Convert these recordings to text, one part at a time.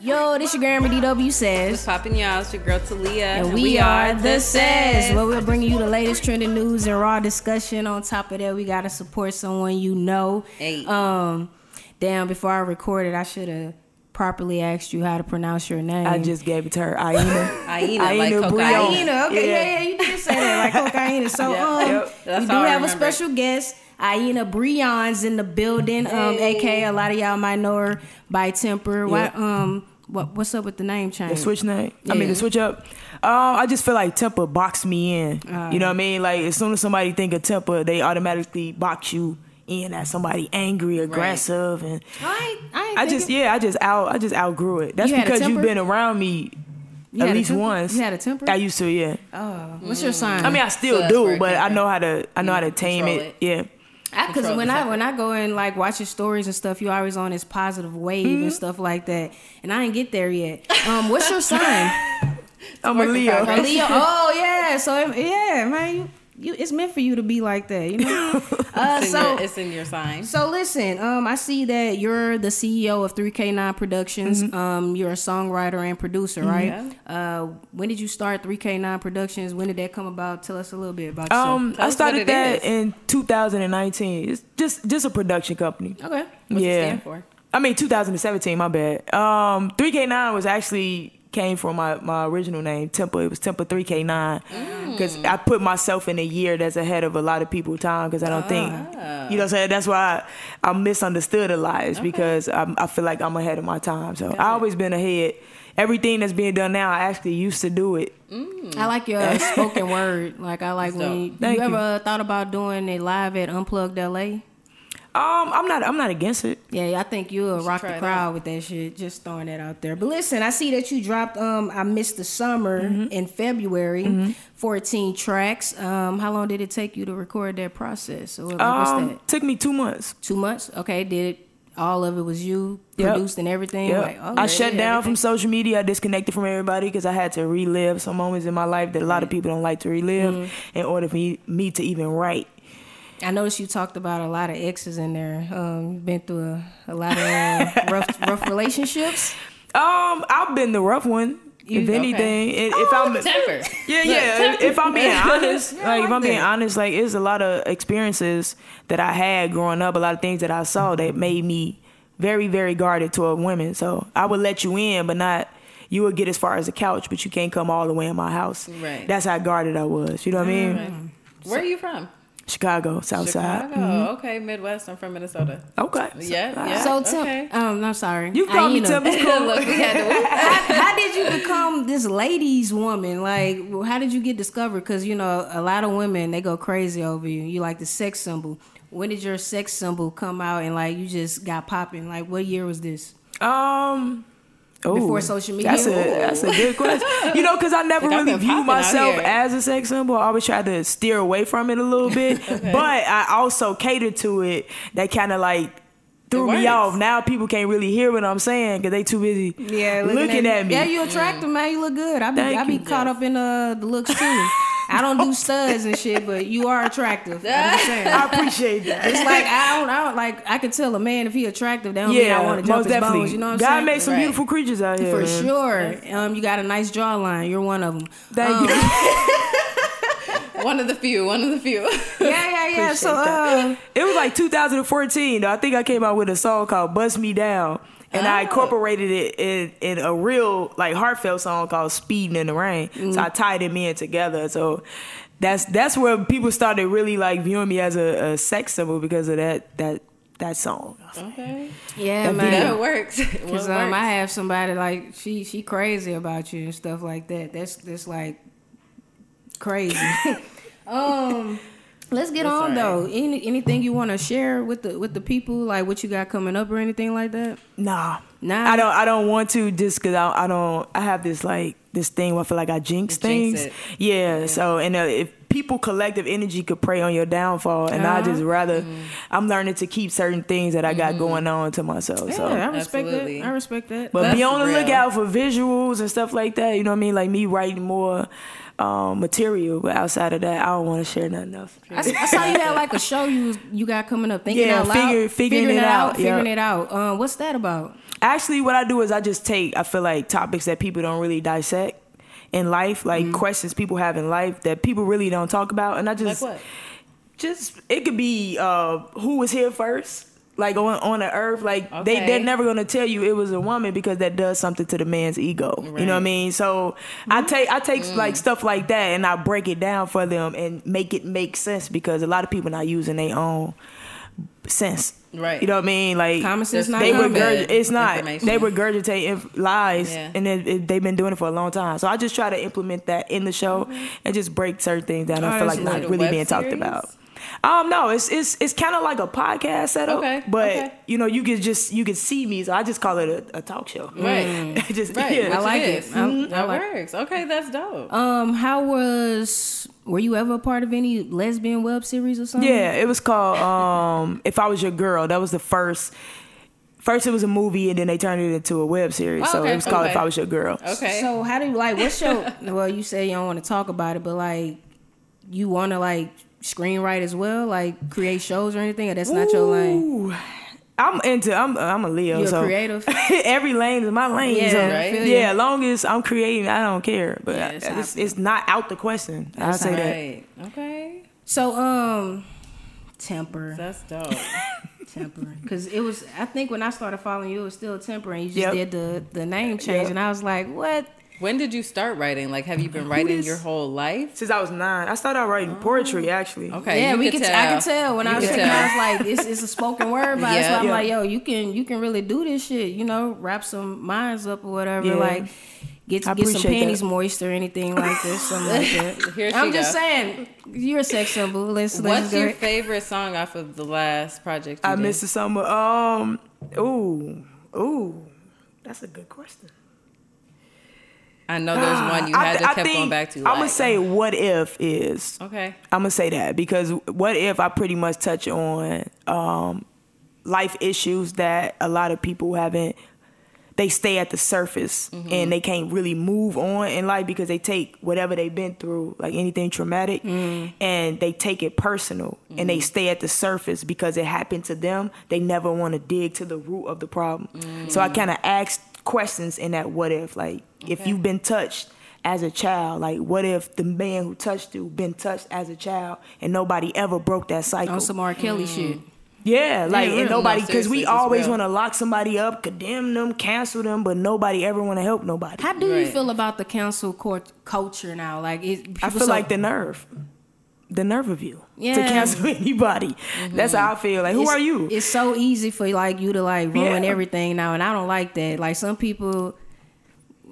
Yo, this your grandma DW What's says. popping, y'all? It's your girl Thalia. And we, are the says. Where we're bringing you the latest trending news and raw discussion. On top of that, we gotta support someone you know. Hey. Um, damn. Before I recorded, I should have properly asked you how to pronounce your name. I just gave it to her. Aina. Aina, like Aina cocaine. Aina. Okay, Yeah. yeah, yeah, you did say that like cocaine. So Yeah. um, Yep. We do have a remember it. special guest. Aina Brei'Yon's in the building. Um, Hey. aka a lot of y'all might know her by Temper. Why? Yeah. Um, what what's up with the name change? The switch name. I Yeah. mean the switch up. Um, I just feel like Temper boxed me in. Uh. you know what I mean? Like as soon as somebody think of Temper, they automatically box you in as somebody angry, aggressive, and I ain't, I, I just thinking- yeah, I just out I just outgrew it. That's You because you've been around me You at least once. You had a temper? I used to, yeah. Oh, what's your sign? I mean, I still So do, but I know how to I know how to tame it. it. Yeah. Because when I when I go and like watch your stories and stuff, you always on this positive wave and stuff like that, and I ain't get there yet. Um, what's your sign? I'm a Leo. A Leo. Oh yeah, so yeah, man, you, you it's meant for you to be like that, you know. Uh, It's in, so your, it's in your sign. So listen, um, I see that you're the CEO of 3K9 Productions. Mm-hmm. Um, you're a songwriter and producer, right? Uh, when did you start 3K9 Productions? When did that come about? Tell us a little bit about yourself. Um, I started it that is. in 2019. It's just just a production company. okay. What's yeah. it stand for? I mean 2017, my bad. Um 3K9 was actually came from my, my original name, Temper. It was Temper 3K9 because I put myself in a year that's ahead of a lot of people time because I don't think you know what I'm saying. That's why I, I'm misunderstood a lot. Is because I'm, I feel like I'm ahead of my time. So I always been ahead. Everything that's being done now, I actually used to do it. I like your spoken word. Like I like when you, Thank you you. ever thought about doing a live at Unplugged LA? Um, I'm not I'm not against it. Yeah, I think you'll rock the it crowd with that shit. Just throwing that out there. But listen, I see that you dropped um I missed the summer Mm-hmm. in February, 14 tracks. Um how long did it take you to record that process? Or like, what's Um, that? took me two months. 2 months? Okay, did it all of it was you Yep. produced and everything? Yeah, Like, oh, I shut yeah, down everything. from social media. I disconnected from everybody because I had to relive some moments in my life that a lot of people don't like to relive Mm-hmm. in order for me, me to even write. I noticed you talked about a lot of exes in there. Um you've been through a, a lot of uh, rough rough relationships. Um, I've been the rough one. if okay. anything, And if I'm Temper. yeah, Look, yeah. temper. If, if I'm being honest, like, like if I'm being honest, like it's a lot of experiences that I had growing up, a lot of things that I saw that made me very, very guarded toward women. So I would let you in, but not. You would get as far as the couch, but you can't come all the way in my house. Right. That's how guarded I was. You know what I mean? Where are you from? Chicago, South Side. Chicago. Okay, Midwest. I'm from Minnesota. Okay. Yeah, yeah. So Tim, okay. um, I'm sorry. You call me Aina. Tim. It's cool. Look, we had to. how, how did you become this ladies woman? Like, how did you get discovered? Because you know, a lot of women they go crazy over you. You like the sex symbol. When did your sex symbol come out and like you just got popping? Like, what year was this? Um. Ooh, Before social media? That's a that's a good question. You know, because I never Like, really view myself as a sex symbol. I always try to steer away from it a little bit, but I also cater to it. That kind of like threw me off. Now people can't really hear what I'm saying because they too busy Yeah, looking, at, me. Yeah, you attractive, man. You look good. I be Thank I be you. caught up in uh, the looks too. I don't do studs and shit, but you are attractive. I'm just saying. I appreciate that. It's like I don't, I don't like. I can tell a man if he attractive. That don't mean yeah, I want to jump most his definitely. bones. You know what I'm God saying? made some Right. beautiful creatures out here. For man. sure. Um, you got a nice jawline. You're one of them. Thank you. One of the few. One of the few. Yeah, yeah, yeah. So, uh, It was like 2014. Though. I think I came out with a song called "Bust Me Down," and I Oh. incorporated it in, in a real like heartfelt song called "Speeding in the Rain." So I tied them in together. So that's that's where people started really like viewing me as a, a sex symbol because of that that that song. okay. yeah, That man. That works. Because um, works? I have somebody like she she crazy about you and stuff like that. That's that's like crazy. um, let's get That's on all though. Any anything you want to share with the with the people, like what you got coming up or anything like that? Nah, Nah. I don't. I don't want to just because I, I don't. I have this like this thing where I feel like I jinx You jinx things. it. Yeah, So and uh, if people collective energy could prey on your downfall, and I Uh-huh. just rather Mm-hmm. I'm learning to keep certain things that I got going on to myself. Yeah, so. I respect Absolutely. that. I respect that. But be on the real. lookout for visuals and stuff like that. You know what I mean? Like me writing more um, material. But outside of that, I don't want to share nothing else. I, I saw you had like a show you you got coming up. Thinking Yeah, out loud, figure- figuring it out, figuring yeah. it out. Um, what's that about? Actually, what I do is I just take I feel like topics that people don't really dissect in life, like Mm-hmm. questions people have in life that people really don't talk about, and I Like just what? just it could be uh, who was here first. Like on on the earth, like they Okay. they're never gonna tell you it was a woman because that does something to the man's ego. You know what I mean? So I take I take Mm. like stuff like that and I break it down for them and make it make sense because a lot of people not using their own sense. Right. You know what I mean? Like Common sense not they regurgitate. It's not. They regurgitate inf- lies, Yeah. and it, it, they've been doing it for a long time. So I just try to implement that in the show and just break certain things down. I Oh, feel like not really being talked about. Um, no, it's it's it's kind of like a podcast setup, Okay, but okay. you know, you can just you can see me, so I just call it a, a talk show. Right. just Right. yeah. I like it. is. I- I that like- works. Okay, that's dope. Um, how was? Were you ever a part of any lesbian web series or something? Yeah, it was called um If I Was Your Girl. That was the first first it was a movie and then they turned it into a web series. Oh, so it was called okay. If I Was Your Girl. okay. So how do you like? What's your? well, you say you don't want to talk about it, but like, you want to like screenwrite as well, like create shows or anything, or that's not your lane. I'm into I'm I'm a Leo, You're so creative. every lane is my lane. Yeah, so right. feel ya. yeah, long as I'm creating, I don't care. But Yeah, I- it's it's, not- out the question. I That's say not- that. Okay. So um, temper, That's dope. temper, because it was. I think when I started following you, it was still temper, and you just Yep. did the the name change, Yep. and I was like, what? When did you start writing? Like, have you been writing your whole life? Since I was nine, I started out writing poetry actually. Okay. yeah, you we could could. tell. I could tell when You I was could checking. I was like, it's, it's a spoken word, but Yeah. I'm Yeah. like, yo, you can you can really do this shit. You know, wrap some minds up or whatever. Yeah. Like, get I get some panties that. moist or anything like this, something like that. Here she I'm just go. saying, you're a sex symbol. Let's let's What's go your ahead. favorite song off of the last project? You I did? miss the summer. Um, ooh, ooh, that's a good question. I know there's one you had th- to I kept think going back to. I'm gonna say what if is. Okay. I'm gonna say that because what if I pretty much touch on um, life issues that a lot of people haven't. They stay at the surface Mm-hmm. and they can't really move on in life because they take whatever they've been through, like anything traumatic, Mm. and they take it personal and Mm-hmm. they stay at the surface because it happened to them. They never want to dig to the root of the problem. So I kind of asked questions in that what if, like if Mm. You've been touched as a child, like what if the man who touched you been touched as a child and nobody ever broke that cycle? on some R. Kelly shit. Yeah, like real. and nobody because seriously, we always real. want to lock somebody up, condemn them, cancel them, but nobody ever want to help nobody. How do you feel about the cancel court culture now? Like, it, I feel so- like the nerve, the nerve of you to cancel anybody. Mm-hmm. That's how I feel. Like, who it's- are you? It's so easy for like you to like ruin Yeah. everything now, and I don't like that. Like some people,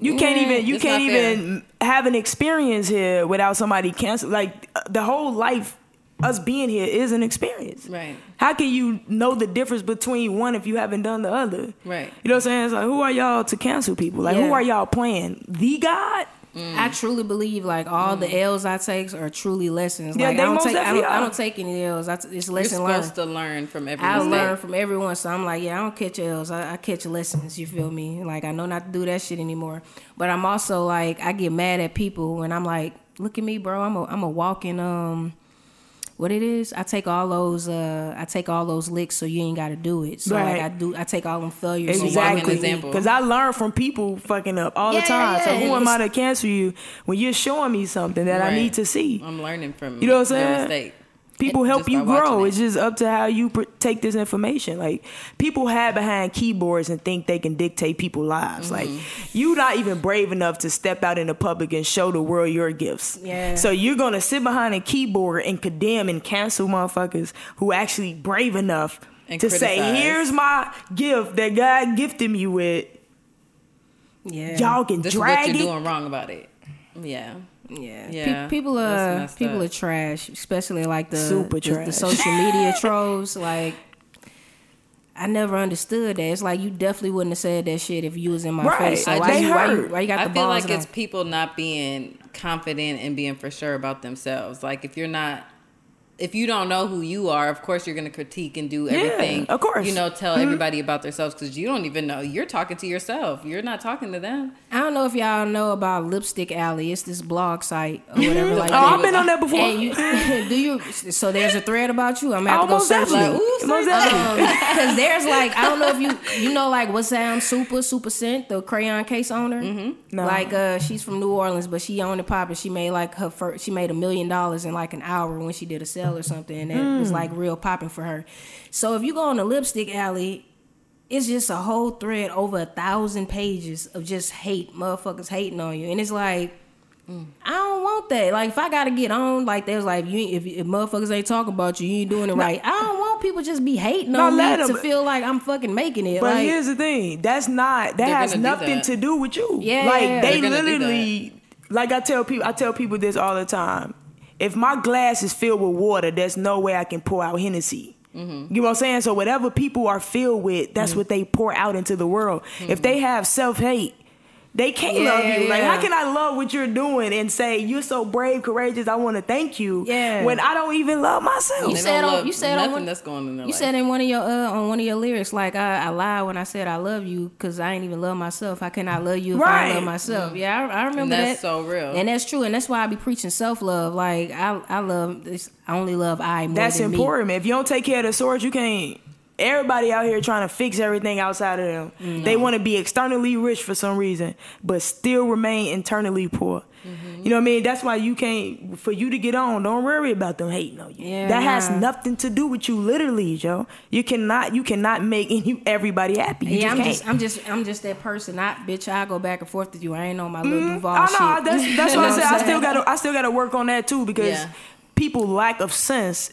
You can't Yeah, even you can't even have an experience here without somebody cancel. Like the whole life, us being here is an experience. Right. How can you know the difference between one if you haven't done the other? Right. You know what I'm saying? It's like who are y'all to cancel people? Like who are y'all playing? The God? I truly believe like all the L's I take are truly lessons. Yeah, like they I don't take, I don't, I don't take any L's. I t- it's You're lesson learned. supposed to learn from every I mistake. learn from everyone, so I'm like, yeah, I don't catch L's. I, I catch lessons. You feel me? Like I know not to do that shit anymore. But I'm also like, I get mad at people when I'm like, look at me, bro. I'm a I'm a walking um, what it is. I take all those uh, I take all those licks, so you ain't got to do it. So Right. like I do, I take all them failures. Exactly. Because I learn from people fucking up all Yeah, the time. yeah, so who am I to cancel you when you're showing me something that I need to see? I'm learning from You You know what I'm your saying? People help you grow. it. It's just up to how you pr- take this information. Like people hide behind keyboards and think they can dictate people's lives. Like Mm-hmm. you not even brave enough to step out in the public and show the world your gifts. Yeah. So you're gonna sit behind a keyboard and condemn and cancel motherfuckers who actually brave enough And to say, "Here's my gift that God gifted me with." yeah, Y'all can This is drag what you're it. doing wrong about it. Yeah. Yeah, Pe- people are people up. are trash, especially like the Super the, trash. the social media trolls. Like, I never understood that. It's like you definitely wouldn't have said that shit if you was in my Right. face. So I- why they you, why you hurt. why you got I the feel like now? it's people not being confident and being for sure about themselves. Like if you're not if you don't know who you are, of course you're going to critique and do everything. Yeah, of course. You know, tell mm-hmm. everybody about themselves because you don't even know. You're talking to yourself. You're not talking to them. I don't know if y'all know about Lipstick Alley. It's this blog site or whatever. Like Oh, that. I've been on that before. And you, do you? So there's a thread about you. I'm gonna have to go Almost search definitely. it. Most definitely. Because there's like I don't know if you you know like what sound super super scent the crayon case owner. Mm-hmm. No. Like uh she's from New Orleans, but she owned it poppin'. She made like her first. She made a million dollars in like an hour when she did a sale or something, and that was like real popping for her. So if you go on the Lipstick Alley. It's just a whole thread over a thousand pages of just hate, motherfuckers hating on you, and it's like, I don't want that. Like if I gotta get on, like there's like you ain't- if, if motherfuckers ain't talking about you, you ain't doing it right. I don't want people just be hating on me let 'em- to feel like I'm fucking making it. But like here's the thing. That's not. That has gonna do nothing that. to do with you. Yeah. Like they They're gonna do literally. Like I tell people, I tell people this all the time. If my glass is filled with water, there's no way I can pour out Hennessy. Mm-hmm. You know what I'm saying? So whatever people are filled with, that's what they pour out into the world. If they have self hate, they can't Yeah, love you. Like, yeah. how can I love what you're doing and say you're so brave, courageous? I want to thank you. Yeah. When I don't even love myself. You They said on- you said on nothing one- that's going in their You life. said in one of your uh, on one of your lyrics, like I, I lied when I said I love you because I ain't even love myself. How can I love you if I don't love myself? Yeah, I, I remember And that's that. so real. and that's true, and that's why I be preaching self love. Like I, I love this. I only love I more That's than me. important. man. If you don't take care of the source, you can't. Everybody out here trying to fix everything outside of them. Mm-hmm. They want to be externally rich for some reason, but still remain internally poor. Mm-hmm. You know what I mean? That's why you can't. For you to get on, don't worry about them hating on you. Yeah, that has nothing to do with you, literally, Joe. You cannot. You cannot make any, everybody happy. You Yeah, I'm just just, can't. I'm just, I'm just that person. I, bitch, I go back and forth with you. I ain't on my little Duval I shit. know. That's that's what I said. I'm I still got to. I still got to work on that too because Yeah. people lack of sense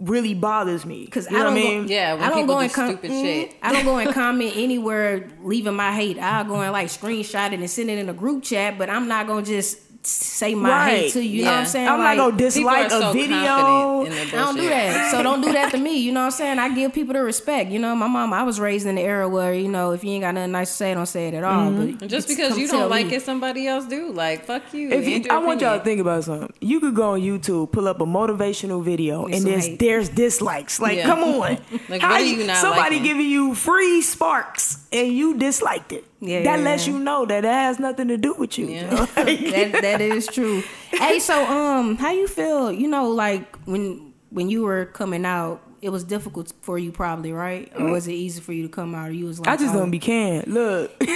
really bothers me. Cause you I don't what I go, mean? Yeah, when I don't go do and com- stupid shit. Mm-hmm. I don't go and comment anywhere leaving my hate. I'll go and like screenshot it and send it in a group chat, but I'm not gonna just say my Right. hate to you. You know what I'm saying? I'm Like, not gonna dislike are a video. confident in their I don't do that. So don't do that to me. You know what I'm saying? I give people the respect. You know, my mom, I was raised in the era where, you know, if you ain't got nothing nice to say, don't say it at all. Mm-hmm. But just because you don't like me. it, somebody else do. Like, fuck you. If you, I want y'all to think about something. You could go on YouTube, pull up a motivational video, Get and there's hate. there's dislikes. Like, Yeah. come on, Like, How what are you not somebody liking? giving you free sparks and you disliked it? Yeah, that yeah, lets yeah. you know that it has nothing to do with you. Yeah. that that is true. hey, so um, how you feel? You know, like when when you were coming out, it was difficult for you, probably, right? Or was it easy for you to come out? Or you was like, I just oh. don't be can. Look, I'm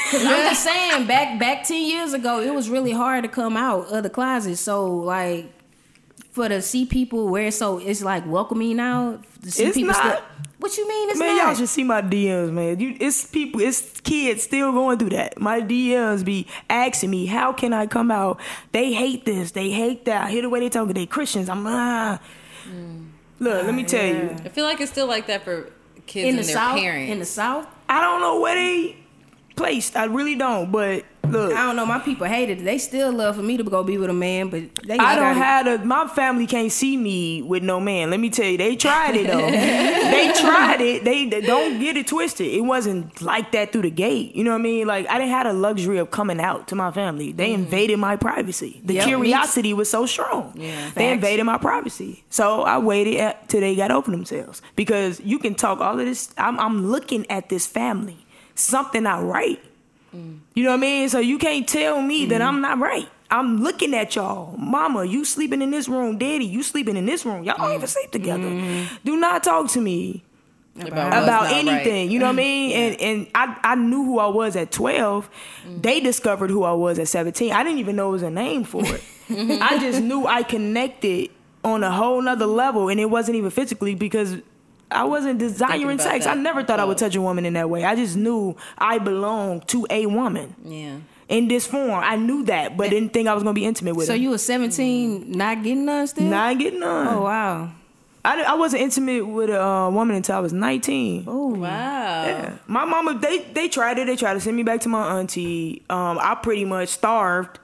just saying, back back ten years ago, it was really hard to come out of the closet. So like, for to see people where so it's like welcoming now. To see It's people not. still- what you mean? It's man, not. y'all should see my DMs, man. You, it's people, it's kids still going through that. My DMs be asking me, "How can I come out?" They hate this, they hate that. I hear the way they talking. They Christians. I'm ah. Look, let me tell you. I feel like it's still like that for kids in and the their south. parents. In the south. I don't know where they placed. I really don't. But look, I don't know. My people hated it. They still love for me to go be with a man, but they. I don't have a. My family can't see me with no man. Let me tell you, they tried it though. they tried it. They, they don't get it twisted. It wasn't like that through the gate. You know what I mean? Like I didn't have the luxury of coming out to my family. They invaded my privacy. The Mm. Yep, curiosity was so strong. Yeah. They invaded my privacy. So I waited till they got open themselves because you can talk all of this. I'm, I'm looking at this family. Something not right. You know what I mean? So you can't tell me that mm-hmm. I'm not right. I'm looking at y'all. Mama, you sleeping in this room. Daddy, you sleeping in this room. Y'all don't even mm-hmm. sleep together. Mm-hmm. Do not talk to me what's about anything. right. You know what I mean? And and I, I knew who I was at 12. They discovered who I was at 17. I didn't even know it was a name for it. I just knew I connected on a whole nother level and it wasn't even physically because I wasn't desiring sex. I never thought I would touch a woman in that way. I just knew I belonged to a woman Yeah. in this form. I knew that, but didn't think I was gonna be intimate with So her. you were 17, not getting none still? not getting none. Oh wow. I, I wasn't intimate with a uh, woman until I was 19. Oh Wow. Yeah. My mama, they they tried it. They tried to send me back to my auntie. Um, I pretty much starved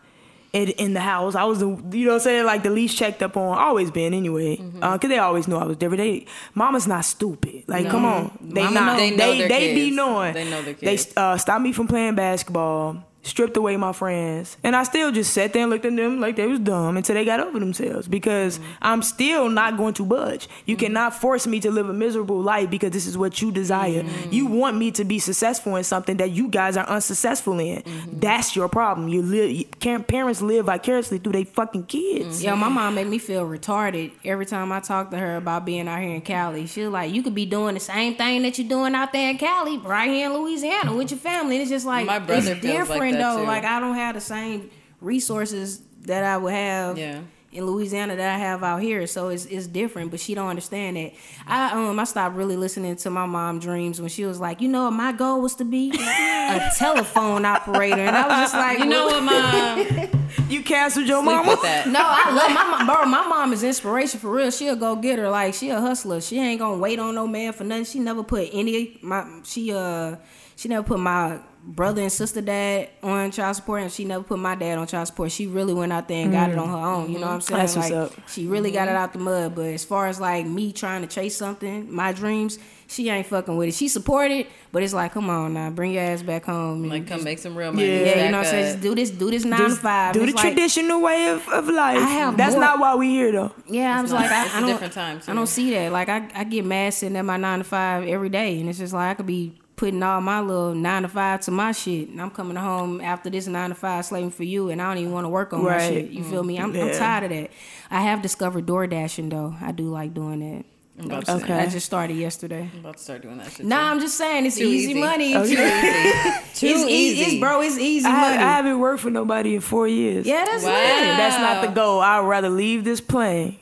in, in the house. I was the, you know what I'm saying, like the least checked up on. Always been anyway. Mm-hmm. Uh, cause they always knew I was different. They, mama's not stupid. Like, come on. They Mama not. know. They They know they, be knowing. They know their They kids. uh, stopped me from playing basketball. Stripped away my friends, and I still just sat there and looked at them like they was dumb until they got over themselves. Because mm-hmm. I'm still not going to budge. You mm-hmm. cannot force me to live a miserable life because this is what you desire. Mm-hmm. You want me to be successful in something that you guys are unsuccessful in. That's your problem. You live. you- can't- Parents live vicariously through their fucking kids. Yo, my mom made me feel retarded every time I talk to her about being out here in Cali. She was like, "You could be doing the same thing that you're doing out there in Cali, right here in Louisiana with your family." And it's just like My brother it's feels like different that, though. too. Like I don't have the same resources that I would have. Yeah. In Louisiana, that I have out here, so it's it's different. But she don't understand that. I um I stopped really listening to my mom dreams when she was like, you know, my goal was to be a telephone operator, and I was just like, You know what, mom? You canceled your Sleep mama. no, I love my mom, bro. My mom is inspiration for real. She'll go get her. Like she a hustler. She ain't gonna wait on no man for nothing. She never put any my she uh she never put my brother and sister dad on child support, and she never put my dad on child support. She really went out there and got it mm-hmm. on her own. You know what I'm saying? That's what's like up. she really got it mm-hmm. out the mud. But as far as like me trying to chase something, my dreams, she ain't fucking with it. She supported, but it's like, come on now, bring your ass back home. and Like, come just- make some real money. Yeah, yeah, you know what I'm saying? Just do this, do this nine Just to five. Do the like- traditional way of, of life. I have That's more- not why we here though. Yeah, I was not. like, I, It's I a don't, different time, I don't see that. Like, I, I get mad sitting at my nine to five every day, and it's just like I could be putting all my little nine to five to my shit, and I'm coming home after this nine to five slaving for you, and I don't even want to work on my shit. You feel me? I'm, I'm tired of that. I have discovered door dashing though. I do like doing that. I'm about to, Okay. I just started yesterday. I'm about to start doing that shit. Nah, too. I'm just saying it's Too easy, easy. money. Okay. Too easy. It's, Too it's easy. bro, it's easy I, money. I haven't worked for nobody in four years. yeah, that's Wow. it. That's not the goal. I'd rather leave this plane,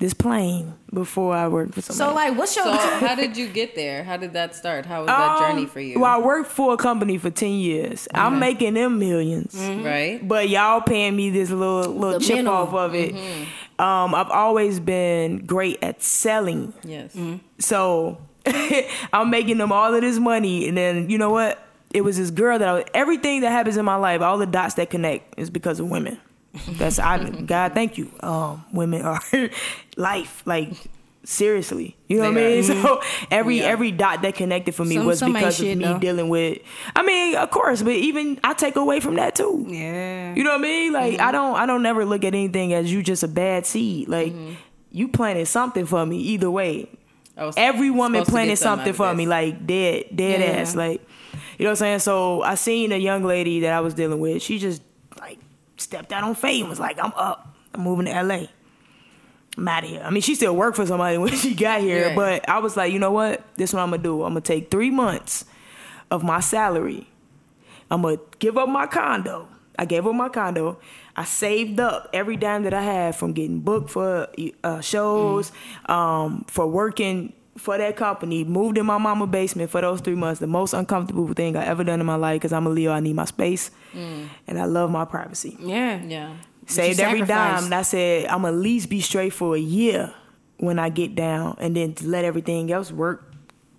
this plane, before I worked for somebody. So like, what's your So, how did you get there? How did that start? How was that Um, journey for you? Well, I worked for a company for ten years. I'm making them 1000000s Right? but y'all paying me this little little The chip minimum. off of it. Um, I've always been great at selling. Yes. So I'm making them all of this money, and then you know what? It was this girl that I was, everything that happens in my life, all the dots that connect, is because of women. That's I God, thank you. Um, women are life, like seriously. You know what I They mean? are. So every Yeah. every dot that connected for me Some- was because of me though. dealing with. I mean, of course, but even I take away from that too. Yeah. You know what I mean? Like Mm-hmm. I don't I don't never look at anything as you just a bad seed. Like Mm-hmm. you planted something for me either way every woman planted something for of me, like dead, dead Yeah. ass, like you know what I'm saying. So I seen a young lady that I was dealing with. She just stepped out on faith and was like, "I'm up. I'm moving to LA. I'm out of here." I mean, she still worked for somebody when she got here, Right. but I was like, you know what? This is what I'm gonna do. I'm gonna take three months of my salary. I'm gonna give up my condo. I gave up my condo. I saved up every dime that I had from getting booked for uh, shows, um, for working for that company. Moved in my mama basement for those three months. The most uncomfortable thing I ever done in my life because I'm a Leo. I need my space, mm. and I love my privacy. Yeah. Yeah. Saved every sacrificed. dime. And I said I'm at least be straight for a year when I get down, and then let everything else work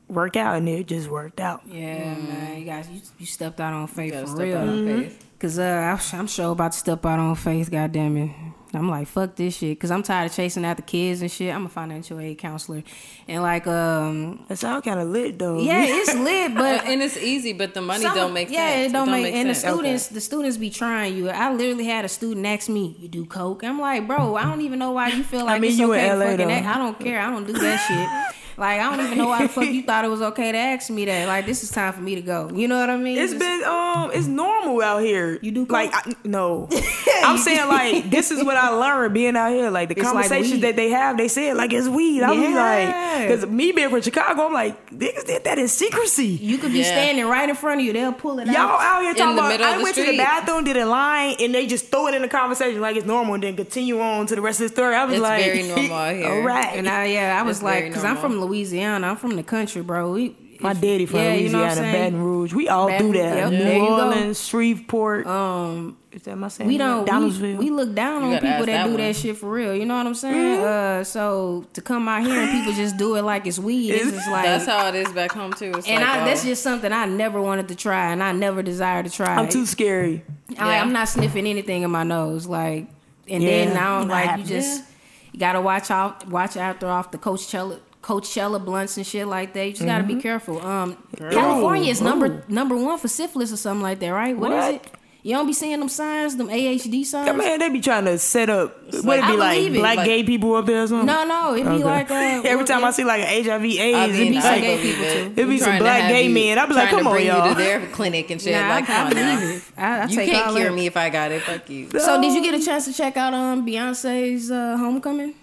work out, and it just worked out. Yeah, mm. man. You guys, you, you stepped out on faith Gotta for real. out on mm-hmm. faith. Cause uh, I'm- I'm sure about to step out on faith. God damn it. I'm like, fuck this shit. Cause I'm tired of chasing after kids and shit. I'm a financial aid counselor, and like, um, That sound kind of lit though. yeah, it's lit, but and it's easy, but the money some- don't make yeah, sense. it don't, make, and the sense. students, the students be trying you. I literally had a student ask me, "You do coke?" I'm like, bro, I don't even know why you feel like I mean, it's you in okay to LA fucking though. act. I don't care. I don't do that shit. Like, I don't even know why the fuck you thought it was okay to ask me that. Like, this is time for me to go. You know what I mean? It's Just- been um, it's normal out here. You do coke? like? I, no. I'm saying like this is what I learned being out here. Like the It's conversations weed. that they have, they say it like it's weed. I was like, because me being from Chicago, I'm like niggas did that in secrecy. You could be Yeah. standing right in front of you. They'll pull it Y'all out. out here talking about middle I the went to the bathroom, did a line, and they just throw it in the conversation like it's normal, and then continue on to the rest of the story. I was It's like, very normal out here. All right, And I, yeah, I was It's like, because I'm from Louisiana. I'm from the country, bro. We, my daddy from yeah, you know Louisiana. Baton Rouge. We all Baton- do that. yep, New there you go. Orleans, Shreveport. Um, is that my saying? we don't. We, Donaldsville. we look down You on people that, that do one. that shit for real. You know what I'm saying? Mm-hmm. Uh, so to come out here and people just do it like it's weed, it's just like. That's how it is back home too. It's and like, I, oh, that's just something I never wanted to try, and I never desired to try. I'm too scary. I, Yeah. I'm not sniffing anything in my nose, like, and Yeah, then now not like you happening. just you gotta watch out, watch after off the Coachella, Coachella blunts and shit like that. You just gotta Mm-hmm. be careful. Um, California is number Ooh. number one for syphilis or something like that, right? what is it? You don't be seeing them signs, them AHD signs. Yeah, man, they be trying to set up. What like- it be I like? believe it, Black like- gay people up there or something? No, no, it be Okay. like uh, every what- time I see like an HIV AIDS, I it mean, be some I like gay people, it. too. It be some black gay you- men. I be like, come to on, bring y'all. you to their clinic and shit. Nah, like, I come believe it. I, I You take can't all cure that. me if I got it. Fuck you. So did you get a chance to check out um Beyonce's uh, Homecoming?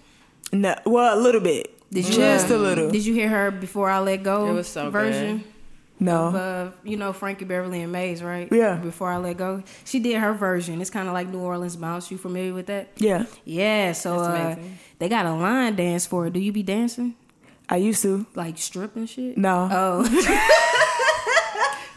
no, well, a little bit. Did you Just a little. Did you hear her before I let go? It was so version. No. Of, uh, you know Frankie Beverly and Maze, right? Yeah. Before I let go, she did her version. It's kind of like New Orleans bounce. You familiar with that? yeah, Yeah. So uh, they got a line dance for it. Do you be dancing I used to. like stripping shit? No. Oh.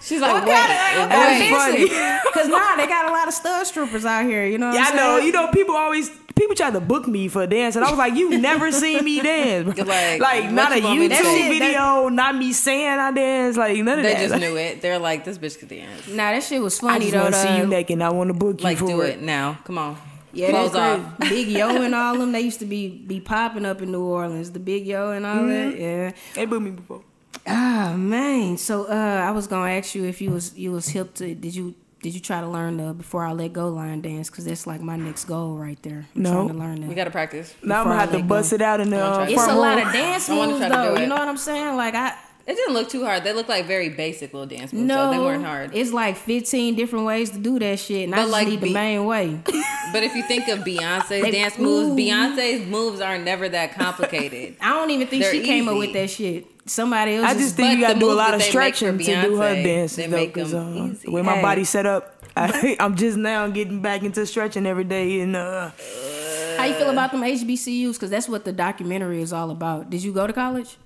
She's like, What wait, kind of- That's wait. funny. Cause nah, they got a lot of stud strippers out here. You know. What Yeah, I'm I know. You know, people always people tried to book me for a dance, and I was like, "You never seen me dance, Like, like, not a you want me to YouTube do? That shit, video, not me saying I dance, like none of They that. They just Like, knew it. They're like, this bitch could dance. Nah, that shit was I funny just though. want to see you the- naked. and I want to book you Like, for do it. it now. Come on. Yeah, Clothes that's off. Big Yo and all them, they used to be be popping up in New Orleans. The Big Yo and all Mm-hmm. that. Yeah. They booked me before. Ah man. So uh, I was gonna ask you if you was you was hip to did you did you try to learn the before I let go line dance? Cause that's like my next goal right there. I'm No. trying to learn that. We got to practice. Now I'm gonna have to bust go. it out in the I uh, it's a lot of dance I wanna moves try to do though. it. You know what I'm saying? Like I It didn't look too hard. They looked like very basic little dance moves. no, so they weren't hard. it's like 15 different ways to do that shit, and I But, just like, need the main way. But if you think of Beyonce's dance moves, Beyonce's moves are never that complicated. I don't even think They're she came up with that shit. Somebody else. I just think you gotta do a lot of they make for stretching to do her dances they though, make 'cause, them uh, easy. the way my Hey. body's set up, I, I'm just now getting back into stretching every day, and uh, How you feel about them HBCUs? Because that's what the documentary is all about. Did you go to college?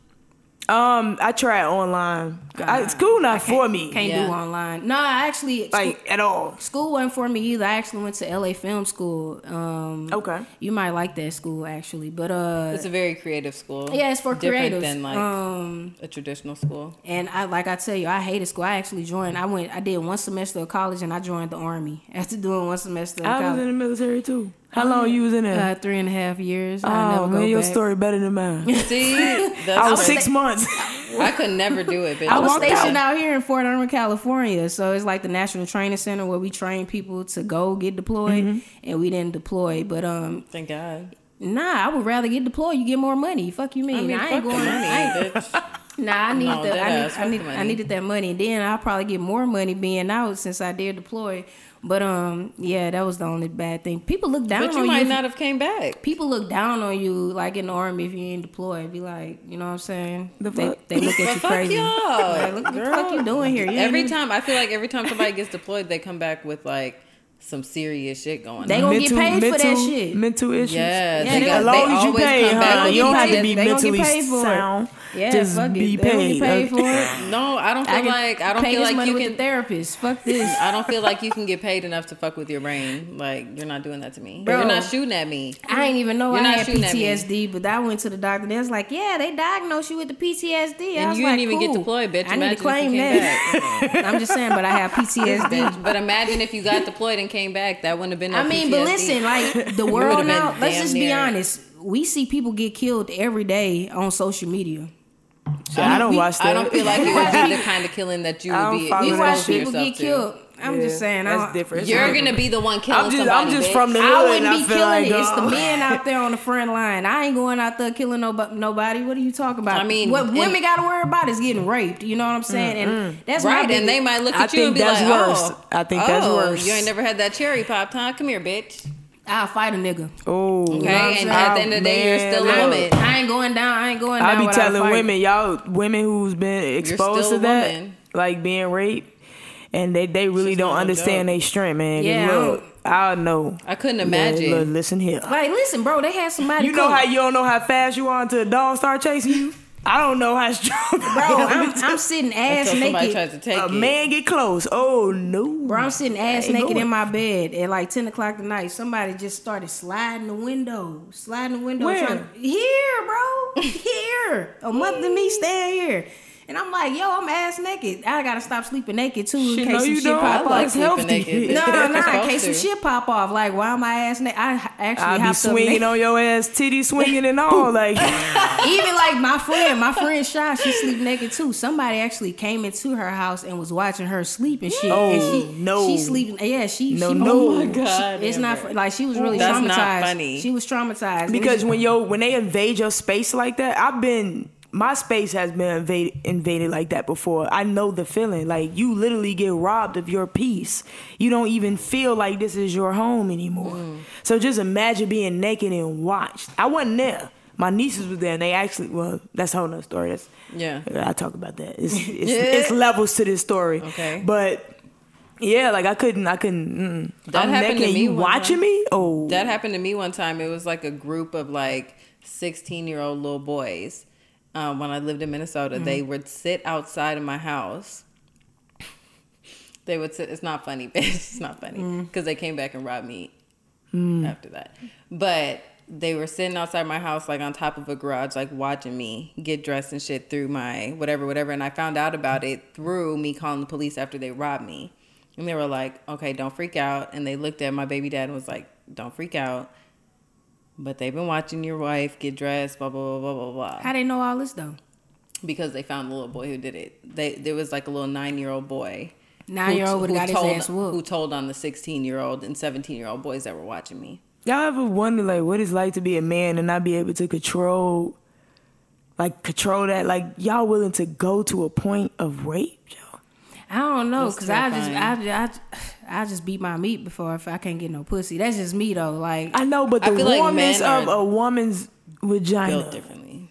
Um, I tried online. I, school not for me, Can't Yeah. do online. No, I actually like at all. school wasn't for me either. I actually went to LA Film School. Um, Okay. you might like that school actually, but uh, It's a very creative school. yeah, it's for Different creatives. than like um, a traditional school. and I like I tell you, I hated school. I actually joined. I went. I did one semester of college, and I joined the army after doing one semester of I was in the military too. How long you was in there? uh, three and a half years. I oh never man, go your back. story better than mine. See, that's I was crazy. six months. I could never do it. Bitch. I was stationed out. out here in Fort Irwin, California. So it's like the National Training Center where we train people to go get deployed, Mm-hmm. and we didn't deploy. But um, Thank God. nah, I would rather get deployed. You get more money. Fuck you, mean? I mean, I ain't going. money, I ain't, bitch. nah, I need No, the. I, need, I need. I needed that money. And Then I'll probably get more money being out since I did deploy. But um, yeah, that was the only bad thing. People look down But you on might you. not have came back. People look down on you like in the army if you ain't deployed. Be like, you know what I'm saying? The they, fuck? they look at But you fuck crazy. y'all. Like, look what the fuck you doing here? You Every even- time I feel like every time somebody gets deployed, they come back with like some serious shit going on. They gonna get paid for that shit. Mental issues. Yeah, Yeah, they they got, As gonna- long as you always pay, come back huh? You don't have to be They gonna get mentally for it. sound. Yeah, Just fuck be it. They gonna paid. get paid for it. No, I don't feel can like I don't feel like you can. the therapist. Fuck this. I don't feel like you can get paid enough to fuck with your brain. Like you're not doing that to me. Bro. You're not shooting at me. I ain't even know You're I not had shooting at me. PTSD, but I went to the doctor. They was like, "Yeah, they diagnosed you with the PTSD." I And was you didn't even get deployed, bitch. I need Imagine to claim came that. I'm just saying, but I have PTSD. But imagine if you got deployed and came back, that wouldn't have been. No I mean, but listen, like the world been now. Let's just be near- honest. We see people get killed every day on social media. Shit, I don't we- watch that. I don't feel like it would be the kind of killing that you would be follow We watch people yourself get to. killed. I'm just saying. That's don't- different. It's You're gonna be the one killing I'm just, somebody. I'm just bitch. from the hood. I wouldn't I be feel killing like, it. It's the men out there on the front line. I ain't going out there killing nobody. Nobody. What are you talking about? I mean, what and- women got to worry about is getting raped. You know what I'm mm, saying? And mm. that's Right, and they might look I at you and be that's like, worse. "Oh, I think that's oh, worse. You ain't never had that cherry pop, huh? Come here, bitch." I'll fight a nigga. Oh, Okay, what I'm and saying? at the end of the day, you're still a look. woman. I ain't going down. I ain't going down. I be telling women, y'all, women who's been exposed to that, woman. like being raped, and they they really She's don't understand joke. their strength, man. Yeah, I look, I know. I couldn't Yeah, imagine. look, listen here. Like, listen, bro. They had somebody. You know come- how you don't know how fast you are until a dog start chasing you. I don't know how strong. bro. I'm, I'm sitting ass Until somebody naked. tries to take a it. man get close. Oh no, Bro, I'm sitting ass naked going. in my bed at like 10 o'clock at night. Somebody just started sliding the window. Sliding the window. Where? Trying to, here, bro. here. A month to me, stand here. And I'm like, yo, I'm ass naked. I gotta stop sleeping naked too in Shit, case some you shit don't. pop I off. like sleeping naked. No, no, no. In case some shit pop off, like why am I ass naked? I actually have to. I be hopped swinging naked. on your ass, titty swinging and all. Like, Even like my friend, my friend Shy, she sleep naked too. Somebody actually came into her house and was watching her sleep and shit. and Oh, she, no. she sleeping. Yeah, she. No, she, no. Oh my God, It's not like she was really That's traumatized. not funny. She was traumatized because it's- when yo when they invade your space like that, I've been my space has been invaded invaded like that before. I know the feeling. Like you literally get robbed of your peace. You don't even feel like this is your home anymore. Mm. So just imagine being naked and watched. I wasn't there. My nieces were there, and they actually well, that's a whole nother story. That's Yeah. I talk about that. It's it's, it's levels to this story. Okay. but yeah, like I couldn't, I couldn't. Mm. That I'm happened naked to me you watching time. me. Oh, That happened to me one time. It was like a group of like 16 year old little boys. Um, when I lived in Minnesota, they mm-hmm. would sit outside of my house. They would sit. It's not funny, bitch. It's not funny mm. because they came back and robbed me mm. after that. But they were sitting outside my house, like on top of a garage, like watching me get dressed and shit through my whatever, whatever. And I found out about it through me calling the police after they robbed me. And they were like, okay, don't freak out. And they looked at my baby dad and was like, don't freak out. But they've been watching your wife get dressed, blah, blah, blah, blah, blah, blah. how they know all this though? Because they found the little boy who did it. They There was like a little nine year old boy. Nine year old would who have got his told- ass Who told on the 16 year old and 17 year old boys that were watching me. Y'all ever wonder like what it's like to be a man and not be able to control, like control that? Like y'all willing to go to a point of rape, yo? I don't know, That's cause I just, I, terrifying. I, I just beat my meat before if I can't get no pussy. That's just me though. Like I know, but the feel like warmness of a woman's vagina, Built differently.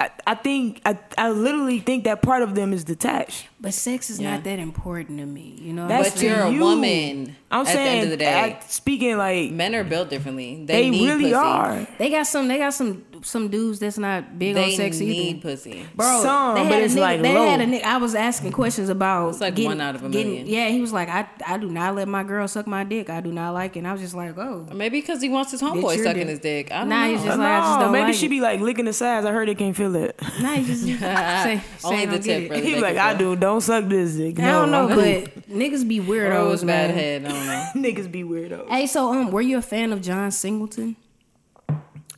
I, I think I, I literally think that part of them is detached. But sex is Yeah. not that important to me, you know. That's But to you're a woman I'm at the saying, end of the day. at- speaking like Men are built differently. They, they, need really pussy. are. they got some. They got some. Some dudes that's not big They on sex need either. pussy. Bro, Some, they but it's nigga, like they low. had a nigga. I was asking questions about. It's like getting- one out of a getting- million. Yeah, he was like, I, I do not let my girl suck my dick. I do not like it. And I was just like, oh, Maybe because he wants his homeboy your sucking dick. his dick. I don't Nah, know. he's just like, I just don't maybe like she it. be like licking the sides. I heard it can't feel it. nah, he just say, say Only the tip get it. for the He be like, I do. Don't suck this dick. I don't know, but niggas be Or it was weirdos, bad man. head. I don't know. Niggas be weirdos. Hey, so um, were you a fan of John Singleton?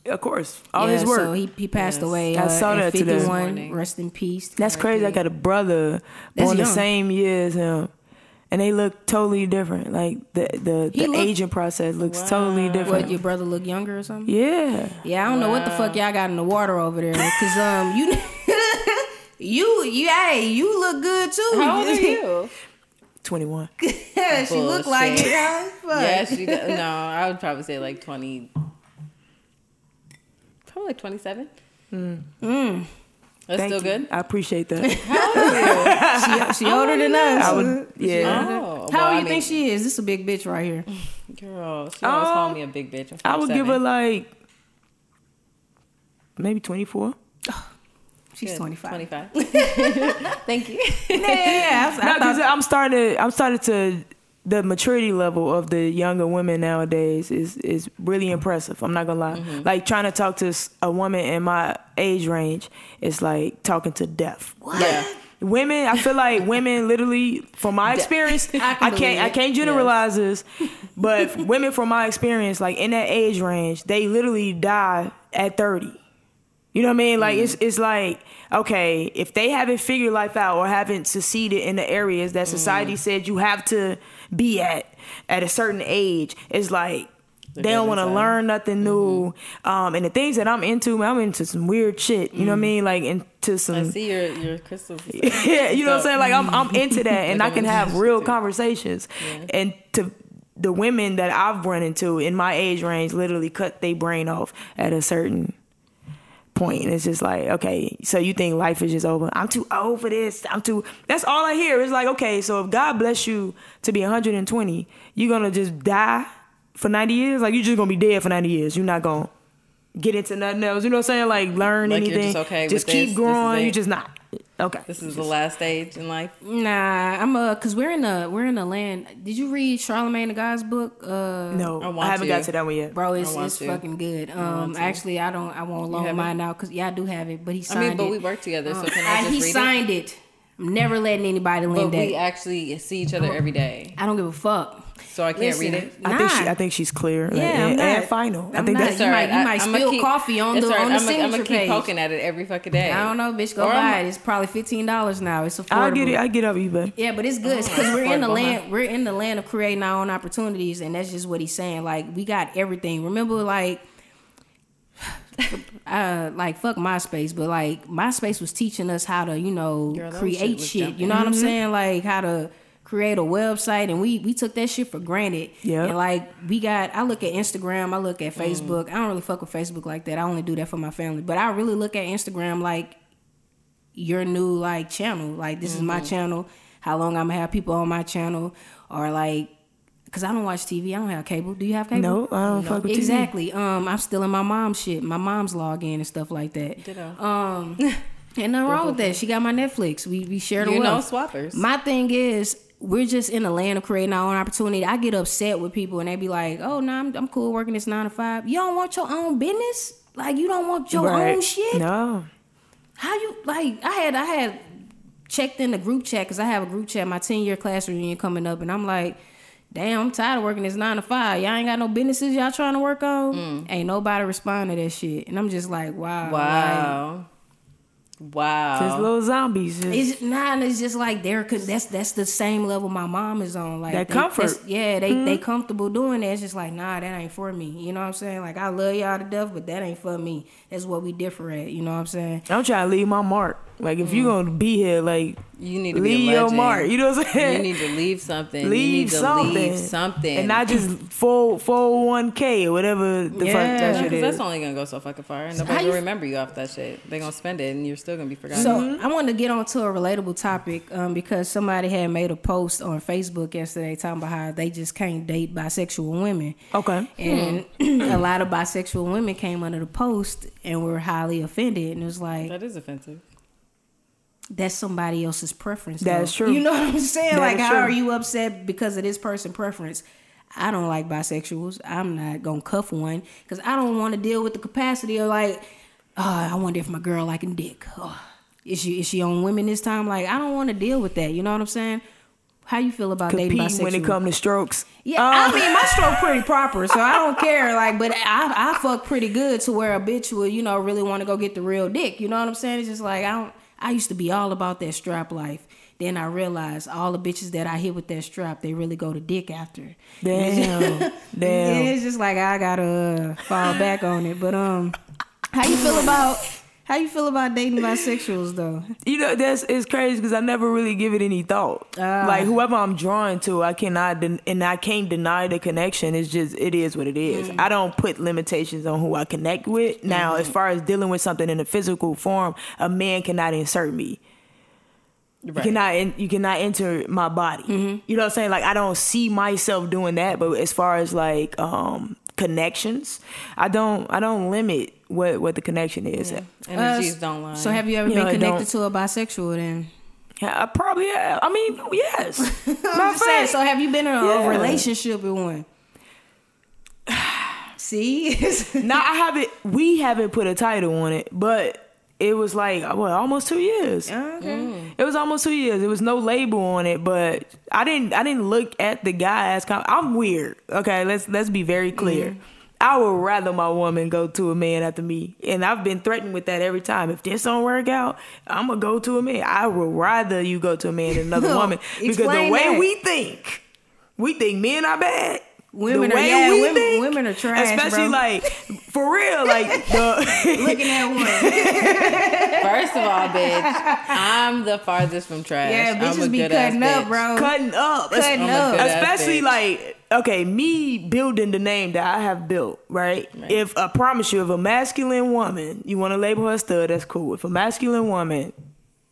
Of course, all yeah, his work. So he, he passed Yes. away. I uh, saw at that today. 51. Morning. Rest in peace. That's crazy. I got a brother That's born the same year as him, and they look totally different. Like the the, the look- aging process looks totally different. What your brother look younger or something? yeah, Yeah, I don't know what the fuck y'all got in the water over there, cause um you you you hey you look good too. How old are you? twenty one. she look like it. Bullshit. huh? Fuck. yeah, she does. No, I would probably say like 20. Probably like 27. Mm. That's Thank still you. good? I appreciate that. She, she older than us. I would, yeah. Oh, How well, old I you mean, think she is? This is a big bitch right here. Girl, she always Um, called me a big bitch. I'm would give her like maybe twenty four. She's Good. 25. 25. Thank you. Yeah, yeah, yeah. I, I No, thought- because I'm starting to I'm starting to the maturity level of the younger women nowadays is is really impressive. I'm not gonna lie. Mm-hmm. Like trying to talk to a woman in my age range is like talking to death. Yeah. Women, I feel like women literally, from my experience, I, can can't I can't generalize this, but women from my experience, like in that age range, they literally die at 30. You know what I mean? Like it's it's like okay, if they haven't figured life out or haven't succeeded in the areas that society said you have to be at at a certain age, it's like they dead don't want to learn nothing new. Um, and the things that I'm into, man, I'm into some weird shit. You know what I mean? Like into some I see your, your crystals. yeah, you know what I'm saying? Like I'm I'm into that and I can have real conversations. And to the women that I've run into in my age range literally cut their brain off at a certain point. And it's just like, okay, so you think life is just over. I'm too old for this. I'm too that's all I hear. It's like, okay, so if God bless you to be 120, you're gonna just die for 90 years? Like you're just gonna be dead for 90 years. You're not gonna get into nothing else. You know what I'm saying? Like learn Like, you're anything. just okay just keep this, this is growing. it. You just not. Okay. This is the last stage in life. Nah, I'm uh, cause we're in the we're in the land. Did you read Charlemagne the God's book? Uh, No, I I, haven't to. got to that one yet. bro, it's it's to. fucking good. Um, to. actually, I don't, I won't loan have mine out, cause yeah, I do have it, but he I signed mean, but it. we work together, so Uh, can I I- just he read it? signed it. I'm never letting anybody lend But lend we actually see each other every day, I don't give a fuck. So I can't read it. I think she, I think she's clear. like, Yeah, I'm and, not. and final. I I'm think not. that's You might- you might I'ma spill coffee on the- all on the I'm gonna keep page. poking at it every fucking day. I don't know, bitch. Go Or buy I'm- it. It's probably fifteen dollars now. It's affordable. I get it. I get up you, but Yeah, but it's good Oh, because we're in the affordable, huh? land. We're in the land of creating our own opportunities, and that's just what he's saying. Like we got everything. Remember, like, uh, like fuck MySpace, but like MySpace was teaching us how to, you know, Girl, that shit create shit. You know what I'm saying? Like how to create a website, and we we took that shit for granted. Yeah. And like we got, I look at Instagram, I look at Mm. Facebook. I don't really fuck with Facebook like that. I only do that for my family, but I really look at Instagram like your new like channel. Like this is my Mm-hmm. channel. How long I'm gonna have people on my channel, or like, cause I don't watch TV. I don't have cable. Do you have cable? no, I don't fuck with TV. Exactly. Um, I'm still in my mom's shit, my mom's login and stuff like that. Ditto. Um, ain't nothing wrong with that. She got my Netflix. We we share the You know, swappers. My thing is, we're just in a land of creating our own opportunity. I get upset with people and they be like, "Oh, no, I'm, I'm cool working this nine to five. You don't want your own business? Like you don't want your Right. own shit? No. How you like? I had I had checked in the group chat because I have a group chat. My ten year class reunion coming up, and I'm like, damn, I'm tired of working this nine to five. Y'all ain't got no businesses y'all trying to work on. Mm. Ain't nobody respond to that shit, and I'm just like, wow, wow, wow. Just little zombies. Just, it's nah, it's just like they're that's that's the same level my mom is on. Like That they- comfort. Yeah, they they mm-hmm. comfortable doing that. It's just like nah, that ain't for me. You know what I'm saying? Like I love y'all to death, but that ain't for me. That's what we differ at. You know what I'm saying? I'm trying to leave my mark. Like if you gonna be here, like you need to leave a your mark. You know what I'm saying? You need to leave something. leave you need to something. leave something. and not just four four one k or whatever the fuck that shit is. that's only gonna go so fucking far. And how nobody you will f- remember you off that shit. They're gonna spend it, and you're still gonna be forgotten. So Mm-hmm. I wanted to get onto a relatable topic um, because somebody had made a post on Facebook yesterday talking about how they just can't date bisexual women. okay. And Hmm. a lot of bisexual women came under the post and were highly offended. And it was like, that is offensive. That's somebody else's preference. That's true. You know what I'm saying? That like, how true. are you upset because of this person preference? I don't like bisexuals. I'm not gonna cuff one because I don't want to deal with the capacity of like, oh, I wonder if my girl liking dick. Oh, is she is she on women this time? Like, I don't want to deal with that. You know what I'm saying? How you feel about dating Compete bisexual? when it come to strokes. Yeah, Uh, I mean my stroke pretty proper, so I don't care. Like, but I I fuck pretty good to where a bitch will you know really want to go get the real dick. You know what I'm saying? It's just like I don't. I used to be all about that strap life. Then I realized all the bitches that I hit with that strap, they really go to dick after. Damn. Damn. it's just like I gotta fall back on it. But um, how you feel about how you feel about dating bisexuals though? You know that's it's crazy because I never really give it any thought. Ah. like whoever I'm drawn to, I cannot den- and I can't deny the connection. It's just it is what it is. Mm. I don't put limitations on who I connect with. Now, Mm-hmm. as far as dealing with something in a physical form, a man cannot insert me. You cannot you cannot enter my body. Mm-hmm. You know what I'm saying? Like I don't see myself doing that. But as far as like um connections, I don't I don't limit what what the connection is. Energies Uh, don't lie. So have you ever You been know, connected to a bisexual then? Yeah, I probably have. I mean, yes. I'm Matter of just saying. So have you been in a Yeah. relationship with one? See, now I haven't. We haven't put a title on it, but it was like what almost two years. okay. It was almost two years. There was no label on it, but I didn't. I didn't look at the guy as. Com- I'm weird. Okay, let's let's be very clear. I would rather my woman go to a man after me, and I've been threatened with that every time. If this don't work out, I'm gonna go to a man. I would rather you go to a man than another woman because the way that. we think, we think men are bad. Women the are- way yeah, women- think, women are trash, especially bro. like for real, like the. Looking at one. First of all, bitch, I'm the farthest from trash. Yeah, I'm a bitches be good cutting up, bitch. bro. cutting up. Cutting I'm up. Especially like okay, me building the name that I have built, right? Right. If I promise you, if a masculine woman, you want to label her a stud, that's cool. If a masculine woman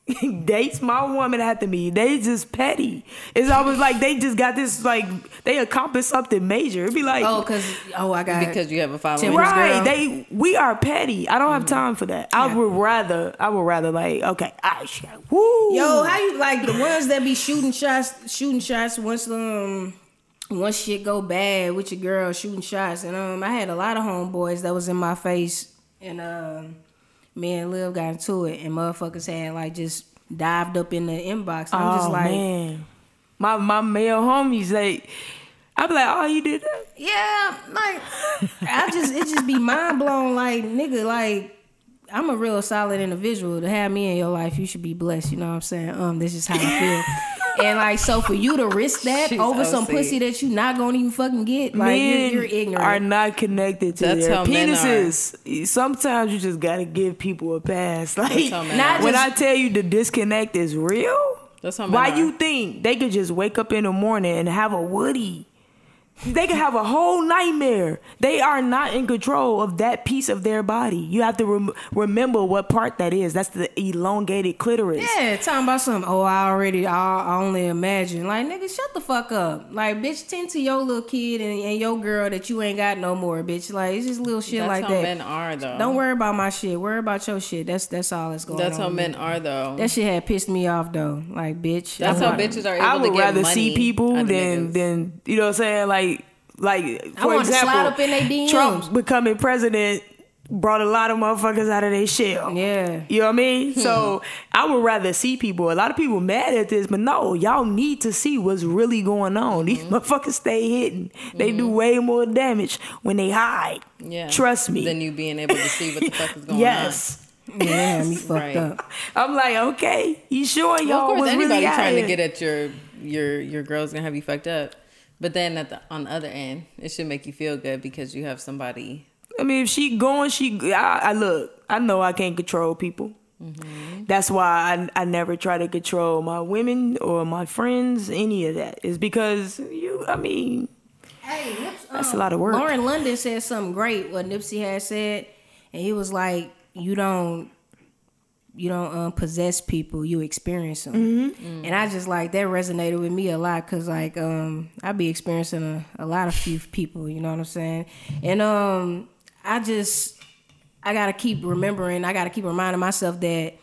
dates my woman after me. They just petty. It's always like they just got this like they accomplished something major. It'd be like Oh, cause oh, I got because you have a following. Temper's right. girl. They we are petty. I don't have time for that. I would rather I would rather like okay, I shit. Woo. Yo, how you like the ones that be shooting shots, shooting shots once um once shit go bad with your girl shooting shots, and um I had a lot of homeboys that was in my face, and um me and Liv got into it, and motherfuckers had like just dived up in the inbox. I'm oh just like, man, my my male homies like. I be like, oh, you did that? yeah, like I just it just be mind blown, like nigga, like. I'm a real solid individual. To have me in your life, you should be blessed. You know what I'm saying? Um, this is how I feel. and like, so for you to risk that She's over some pussy that you not gonna even fucking get, like you're, Men you're ignorant. are not connected to That's their how men are. penises. Sometimes you just gotta give people a pass. Like how Not when just- I tell you the disconnect is real, That's how why are. you think they could just wake up in the morning and have a woody? They can have a whole nightmare. They are not in control of that piece of their body. You have to rem- remember what part that is. That's the elongated clitoris. yeah, talking about something. Oh, I already, I, I only imagine. Like, nigga, shut the fuck up. Like, bitch, tend to your little kid and, and your girl that you ain't got no more, bitch. Like, it's just little shit That's like how that. men are though. Don't worry about my shit. Worry about your shit. That's that's all that's going That's on. how men me. are though. That shit had pissed me off though. Like, bitch. That's how bitches are able I to would get rather money see people out than than you know what I'm saying like like for example slide up in they DMs. Trump becoming president brought a lot of motherfuckers out of their shell. Yeah. You know what I mean? Hmm. So I would rather see people. A lot of people mad at this, but no, y'all need to see what's really going on. These Mm-hmm. motherfuckers stay hidden. They do way more damage when they hide. yeah. Trust me. Than you being able to see what the fuck is going on. yes. Yeah, me fucked Right. up. I'm like, okay, you sure y'all Well, of course, was anybody really trying to get at your your your girl's gonna have you fucked up. But then at the on the other end, it should make you feel good because you have somebody. I mean, if she going, she. I, I look. I know I can't control people. Mm-hmm. That's why I, I never try to control my women or my friends. Any of that is because you. I mean, Hey, Nips- That's um, a lot of work. Lauren London said something great. What Nipsey had said, and he was like, "You don't, you don't um, possess people. You experience them." Mm-hmm. And I just like that resonated with me a lot because like um, I be experiencing a, a lot of few people. You know what I'm saying? And um, I just I gotta keep remembering. I gotta keep reminding myself that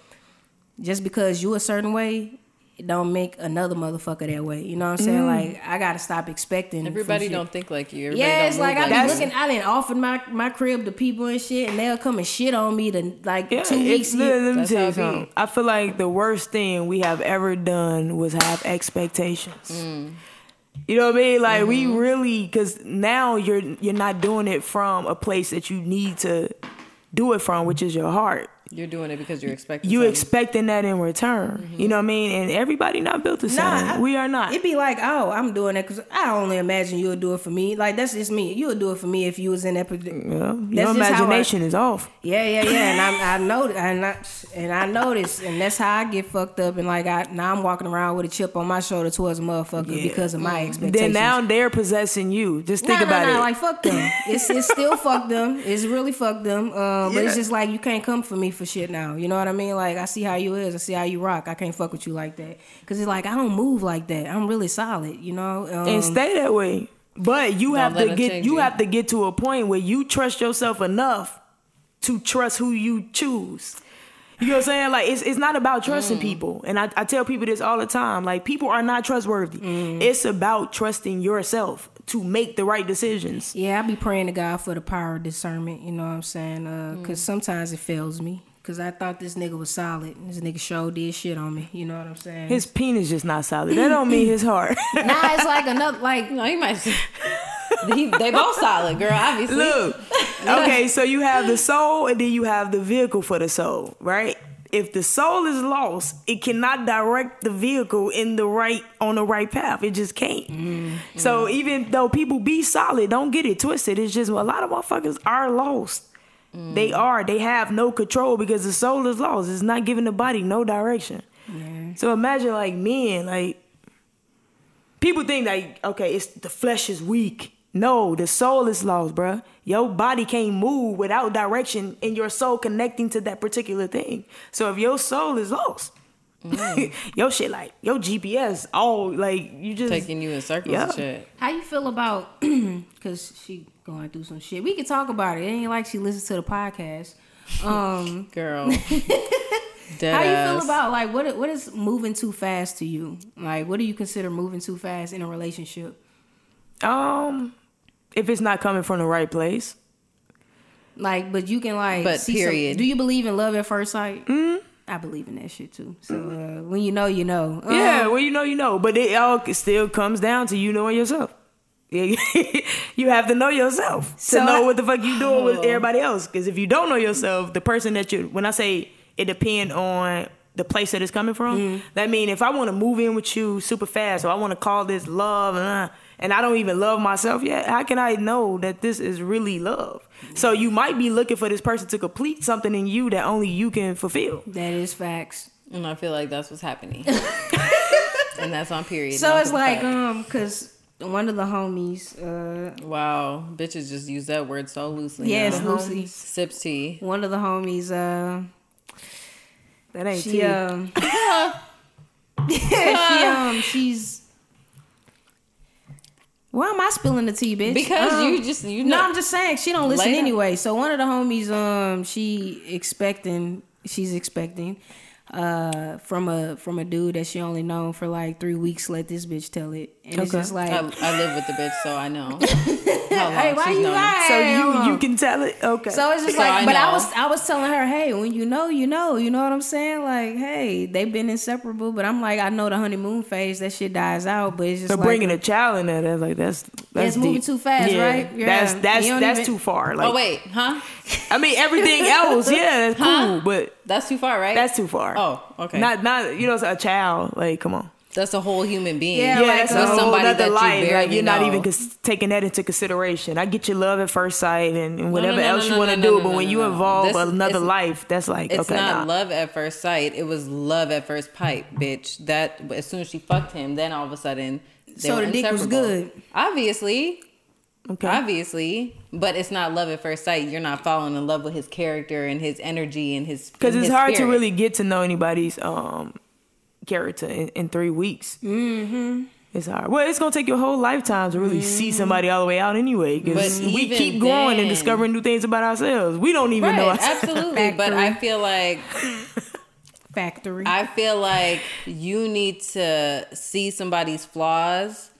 just because you a certain way. It don't make another motherfucker that way. You know what I'm saying? Like I gotta stop expecting. Everybody don't think like you. Everybody Yeah, it's move like I be looking. I didn't offer my my crib to people and shit, and they'll come and shit on me to like yeah, two weeks. let, let me That's tell you something. I feel like the worst thing we have ever done was have expectations. Mm. You know what I mean? Like we Mm-hmm. really, because now you're you're not doing it from a place that you need to do it from, which is your heart. You're doing it because you're expecting. you something. expecting that in return. You know what I mean? And everybody not built the same. Nah, I- we are not. It'd be like, oh, I'm doing that because I only imagine you'll do it for me. Like that's just me. You'll do it for me if you was in that. well, That's your how I- imagination is off. Yeah, yeah, yeah. And I, I know, and I, and I notice, and that's how I get fucked up. And like, I now I'm walking around with a chip on my shoulder towards a motherfucker because of my expectations. Then now they're possessing you. Just think Nah, about nah, nah, it. Like fuck them. It's it's still fuck them. It's really fuck them. Um, but it's just like you can't come for me for shit now. You know what I mean? Like I see how you is. I see how you rock. I can't fuck with you like that. Cause it's like I don't move like that. I'm really solid. You know. Um, and stay that way. But you have to get you you. have to get to a point where you trust yourself enough to trust who you choose. You know what I'm saying? Like it's it's not about trusting Mm. people. And I, I tell people this all the time. Like people are not trustworthy. It's about trusting yourself to make the right decisions. yeah, I be praying to God for the power of discernment. You know what I'm saying? Uh, Mm. Cause sometimes it fails me. Cause I thought this nigga was solid. This nigga show did shit on me. You know what I'm saying? His penis just not solid. That don't mean his heart. nah, it's like another like No, you might. he, they both solid, girl. Obviously. Look, okay, so you have the soul and then you have the vehicle for the soul, right? If the soul is lost, it cannot direct the vehicle in the right on the right path. It just can't. Mm-hmm. So even though people be solid, don't get it twisted. It's just a lot of motherfuckers are lost. They are. They have no control because the soul is lost. It's not giving the body no direction. So imagine like men, like people think like, okay, it's the flesh is weak. No, the soul is lost, bruh. Your body can't move without direction and your soul connecting to that particular thing. So if your soul is lost, your shit like your GPS, all like you just Taking you in circles Yeah. and shit. How you feel about? Because she going through some shit. We can talk about it. It ain't like she listens to the podcast. Um, Girl. How you feel about like what? What is moving too fast to you? Like, what do you consider moving too fast in a relationship? um if it's not coming from the right place. Like, but you can like. But see some- period. do you believe in love at first sight? Mm-hmm. I believe in that shit too. So uh, when you know, you know. Um, Yeah, well, you know, you know, but it all still comes down to you knowing yourself. Yeah, you have to know yourself to know I- what the fuck you doing with everybody else. Because if you don't know yourself, the person that you, when I say it depend on the place that it's coming from, Mm-hmm. that mean if I want to move in with you super fast, or I want to call this love, and, uh, and I don't even love myself yet, how can I know that this is really love? So you might be looking for this person to complete something in you that only you can fulfill. That is facts. And I feel like that's what's happening. and that's on period. So it's like, fact. um, cause one of the homies, uh, wow, bitches just use that word so loosely. yes, now. Lucy, Sips tea. one of the homies, uh, That ain't she tea. um, she um, she's. Why am I spilling the tea, bitch? Because Um, you just you No, know I'm just saying she don't listen Later. anyway. So one of the homies, um, she expecting, she's expecting, uh, from a from a dude that she only known for like three weeks. Let this bitch tell it, and it's just like, I, I live with the bitch, so I know. Hey, why she's you lying? so you you can tell it. Okay. So it's just So like, I but I was I was telling her, hey, when you know, you know, you know what I'm saying? Like, hey, they've been inseparable, but I'm like, I know the honeymoon phase, that shit dies out, but it's just So like, bringing a child in there, that's like that's that's It's moving too fast, right? Yeah. That's that's that's even- too far. Like, Oh wait, huh? I mean everything else, yeah, that's Huh? cool, but That's too far, right? that's too far. Oh, okay. Not not you know a child. Like, come on. That's a whole human being. Yeah, Yeah, like, that's a whole somebody other that you life. barely like you're not even cons- taking that into consideration. I get your love at first sight and, and whatever no, no, else no, you want to no, do, no, but no, when no, you involve This- another life, that's like It's okay, not nah. love at first sight. It was love at first pipe, bitch. That as soon as she fucked him, then all of a sudden, they So were the dick was good. Obviously, okay. obviously, but it's not love at first sight. You're not falling in love with his character and his energy and his. Because it's his hard to really get to know anybody's um character in, in three weeks. Mm-hmm. It's hard. Well, it's gonna take your whole lifetime to really see somebody all the way out anyway. Because we even keep growing and discovering new things about ourselves. We don't even know Right, ourselves. absolutely. but I feel like factory. I feel like you need to see somebody's flaws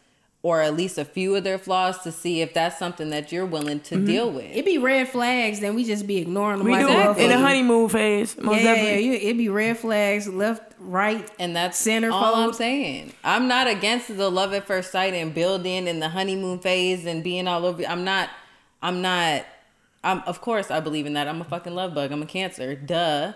or at least a few of their flaws to see if that's something that you're willing to Mm-hmm. deal with. it be red flags, then we just be ignoring them We like do a in the honeymoon phase. Most yeah, yeah, definitely. you, it be red flags, left, right, And that's Center all I'm saying. I'm not against the love at first sight and building and the honeymoon phase and being all over. I'm not. I'm not. I'm. Of course, I believe in that. I'm a fucking love bug. I'm a cancer. Duh.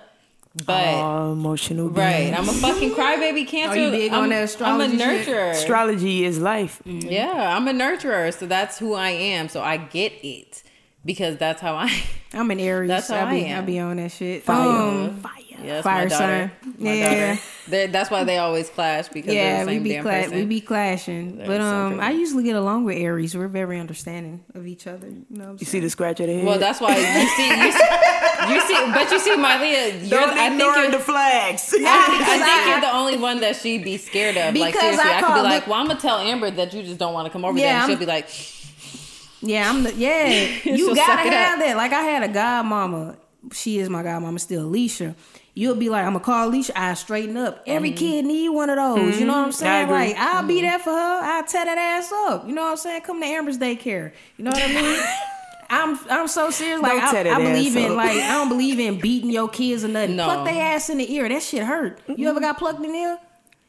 But Oh, emotional. right. I'm a fucking crybaby cancer. you big I'm, that I'm a astrology shit? nurturer. Astrology is life. Yeah, I'm a nurturer, so that's who I am. So I get it because that's how I. I'm an Aries. That's how I be I am. I be on that shit. Fire. Um, Fire. Yeah, that's Fire my daughter. sign. My Yeah. daughter. That's why they always clash because yeah, they're the we be damn cla- we be clashing, They're but um, pretty. I usually get along with Aries. We're very understanding of each other. You know, what I'm You see the scratch of the head. well, that's why you see, you see, you see, but you see, Malia, you're, don't I think you're, the flags. I think, I think I- you're the only one that she'd be scared of. like Because seriously, I I, could be call like, the- well, I'm gonna tell Amber that you just don't want to come over Yeah, there, and I'm- she'll be like, yeah, I'm the yeah. You gotta have up. that. Like I had a godmama. She is my godmama still, Alicia. You'll be like, I'm gonna call Alicia. I straighten up. Every Mm-hmm. kid need one of those. You know what I'm saying? agree. Like I'll Mm-hmm. be there for her. I'll tear that ass up. You know what I'm saying? Come to Amber's daycare. You know what I mean? I'm I'm so serious. Like Don't tear I, that I believe ass in up. like I don't believe in beating your kids or nothing. No. Pluck their ass in the ear. That shit hurt. You ever got plucked in the ear?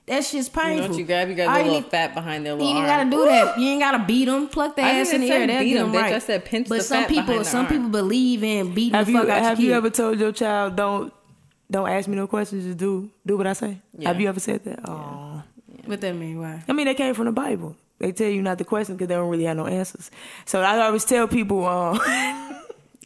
That shit's you painful. know what you grab? You grab All the little need- fat behind their you ain't arm. gotta do that. You ain't gotta beat them. Pluck their I ass in the say ear. They'll beat get 'em, them bitch. right. I said pinch but the some fat people, behind the some arm. people believe in beating have the you fuck out have your you kid. ever told your child don't don't ask me no questions, just do do what I say? Yeah. Have you ever said that? Oh, What that mean? Why? I mean they came from the Bible. They tell you not to question because they don't really have no answers. So I always tell people, uh,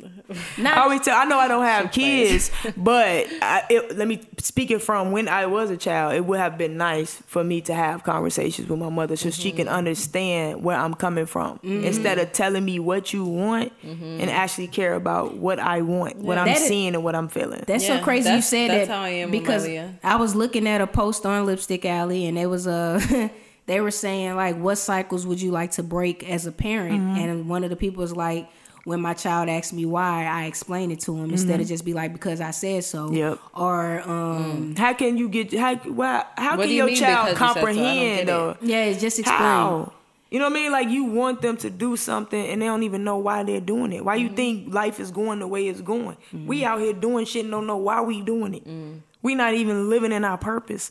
Not- I always tell. I know I don't have kids, but I, it, let me speak it from when I was a child. It would have been nice for me to have conversations with my mother so she Mm-hmm. can understand where I'm coming from, instead of telling me what you want and actually care about what I want, what I'm Mm-hmm. That is- seeing, and what I'm feeling. That's Yeah, so crazy you said that's that how I am because Malia. I was looking at a post on Lipstick Alley and it was a they were saying like what cycles would you like to break as a parent Mm-hmm. and one of the people was like when my child asks me why I explain it to him instead of just be like because I said so Mm-hmm. Yep. or um How can you get how well, how What can you your child because you said so? I don't get comprehend it. though? yeah it's just explain How? You know what I mean? Like you want them to do something and they don't even know why they're doing it. Why Mm-hmm. you think life is going the way it's going? We out here doing shit and don't know why we doing it. Mm. We not even living in our purpose.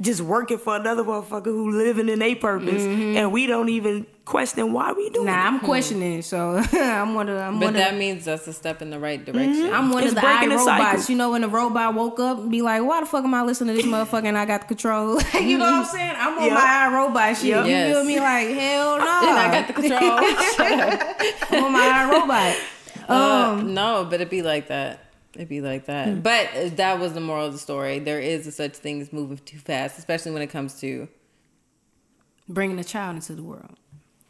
Mm-hmm. Just working for another motherfucker who living in a purpose Mm-hmm. and we don't even question why we doing Nah, it. I'm questioning so I'm one of I'm But one that of means that's a step in the right direction. I'm one It's of the breaking the iRobots. cycle. You know, when the robot woke up and be like, why the fuck am I listening to this motherfucker and I got the control? Like, you know what I'm saying? I'm on Yep. my iRobot shit. Yep. You Yes. feel me? Like, hell no. and I got the control. I'm on my iRobot. Uh, no, but it'd be like that. It'd be like that. Hmm. But uh, that was the moral of the story. There is a such thing as moving too fast, especially when it comes to. Bringing a child into the world.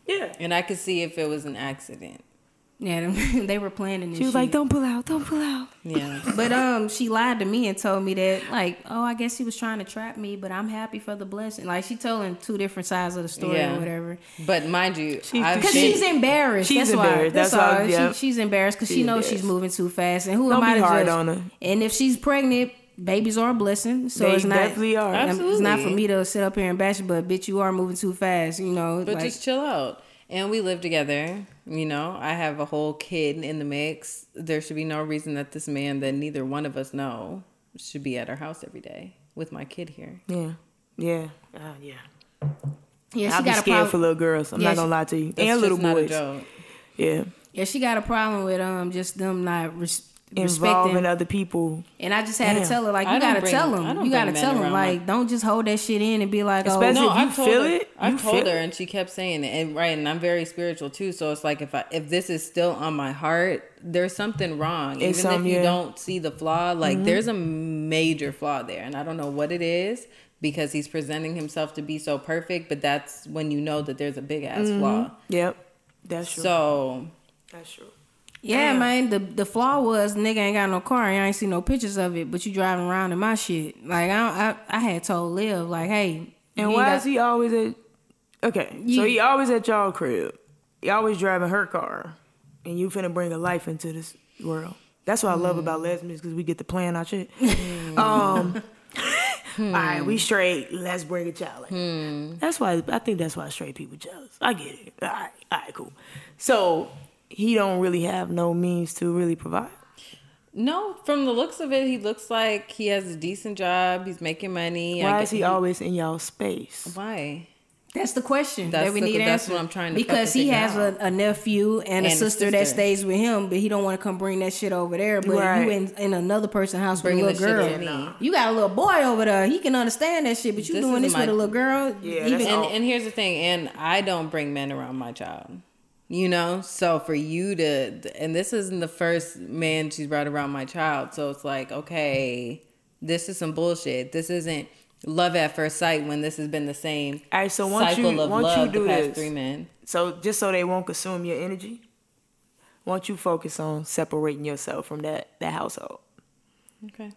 Yeah. And I could see if it was an accident. Yeah, they were planning this She was shit. like, Don't pull out, don't pull out. Yeah. But um, she lied to me and told me that like, oh, I guess he was trying to trap me, but I'm happy for the blessing. Like she told him two different sides of the story Yeah. or whatever. But mind you, Because been, she's embarrassed. She's that's why. embarrassed. That's, That's why, all. yeah. She, she's embarrassed because she She's knows she's moving too fast. And who Don't am I to hard judge? on her. And if she's pregnant, babies are a blessing. So They it's not. definitely are. It's not for me to sit up here and bash, it, but bitch, you are moving too fast. You know, but like, just chill out. And we live together. You know, I have a whole kid in the mix. There should be no reason that this man that neither one of us know should be at our house every day with my kid here. Yeah. Yeah. Uh, yeah. yeah, I'll she be got a scared problem. for little girls. I'm Yeah, not gonna lie to you. And little just not a boys. joke. Yeah. Yeah, she got a problem with um just them not res- Involving respecting. other people. And I just had Damn. to tell her like I you don't gotta bring- tell I them. You gotta tell them around like don't just hold that shit in and be like oh Especially- No, if you I've told feel her, it, I've you told her, it. and she kept saying it. And right, and I'm very spiritual too. So it's like if I if this is still on my heart, there's something wrong. It's Even some- if you yeah. don't see the flaw, like mm-hmm. there's a major flaw there, and I don't know what it is because he's presenting himself to be so perfect. But that's when you know that there's a big ass flaw. Mm-hmm. Yep. That's true. So That's true. Yeah, Damn. man. The the flaw was nigga ain't got no car. and I ain't see no pictures of it, but you driving around in my shit. Like I I, I had told Liv like, hey, And why ain't is he always at? Okay, so he always at y'all crib. He always driving her car, and you finna bring a life into this world. That's what I love about mm. lesbians because we get to plan our shit. Mm. um, hmm. all right, we straight. Let's bring a child. Like, hmm. That's why I think that's why straight people jealous. I get it. All right, all right, cool. So he don't really have no means to really provide. no, from the looks of it, he looks like he has a decent job. He's making money. I Why get- is he always in y'all space? Why? That's the question That's that we the- need that's answered. what I'm trying to because he has a, a nephew and, a And a sister that stays with him, but he don't want to come bring that shit over there. But Right. you in, in another person's house Bringing with a little girl. to me. You got a little boy over there. He can understand that shit, but you This doing is this with a little girl. Yeah, even and, and here's the thing and i don't bring men around my child you know so for you to and this isn't the first man she's brought around my child so it's like okay this is some bullshit this isn't love at first sight when this has been the same All right, so once cycle you of once love you do the past this, three men So just so they won't consume your energy, won't you focus on separating yourself from that that household? okay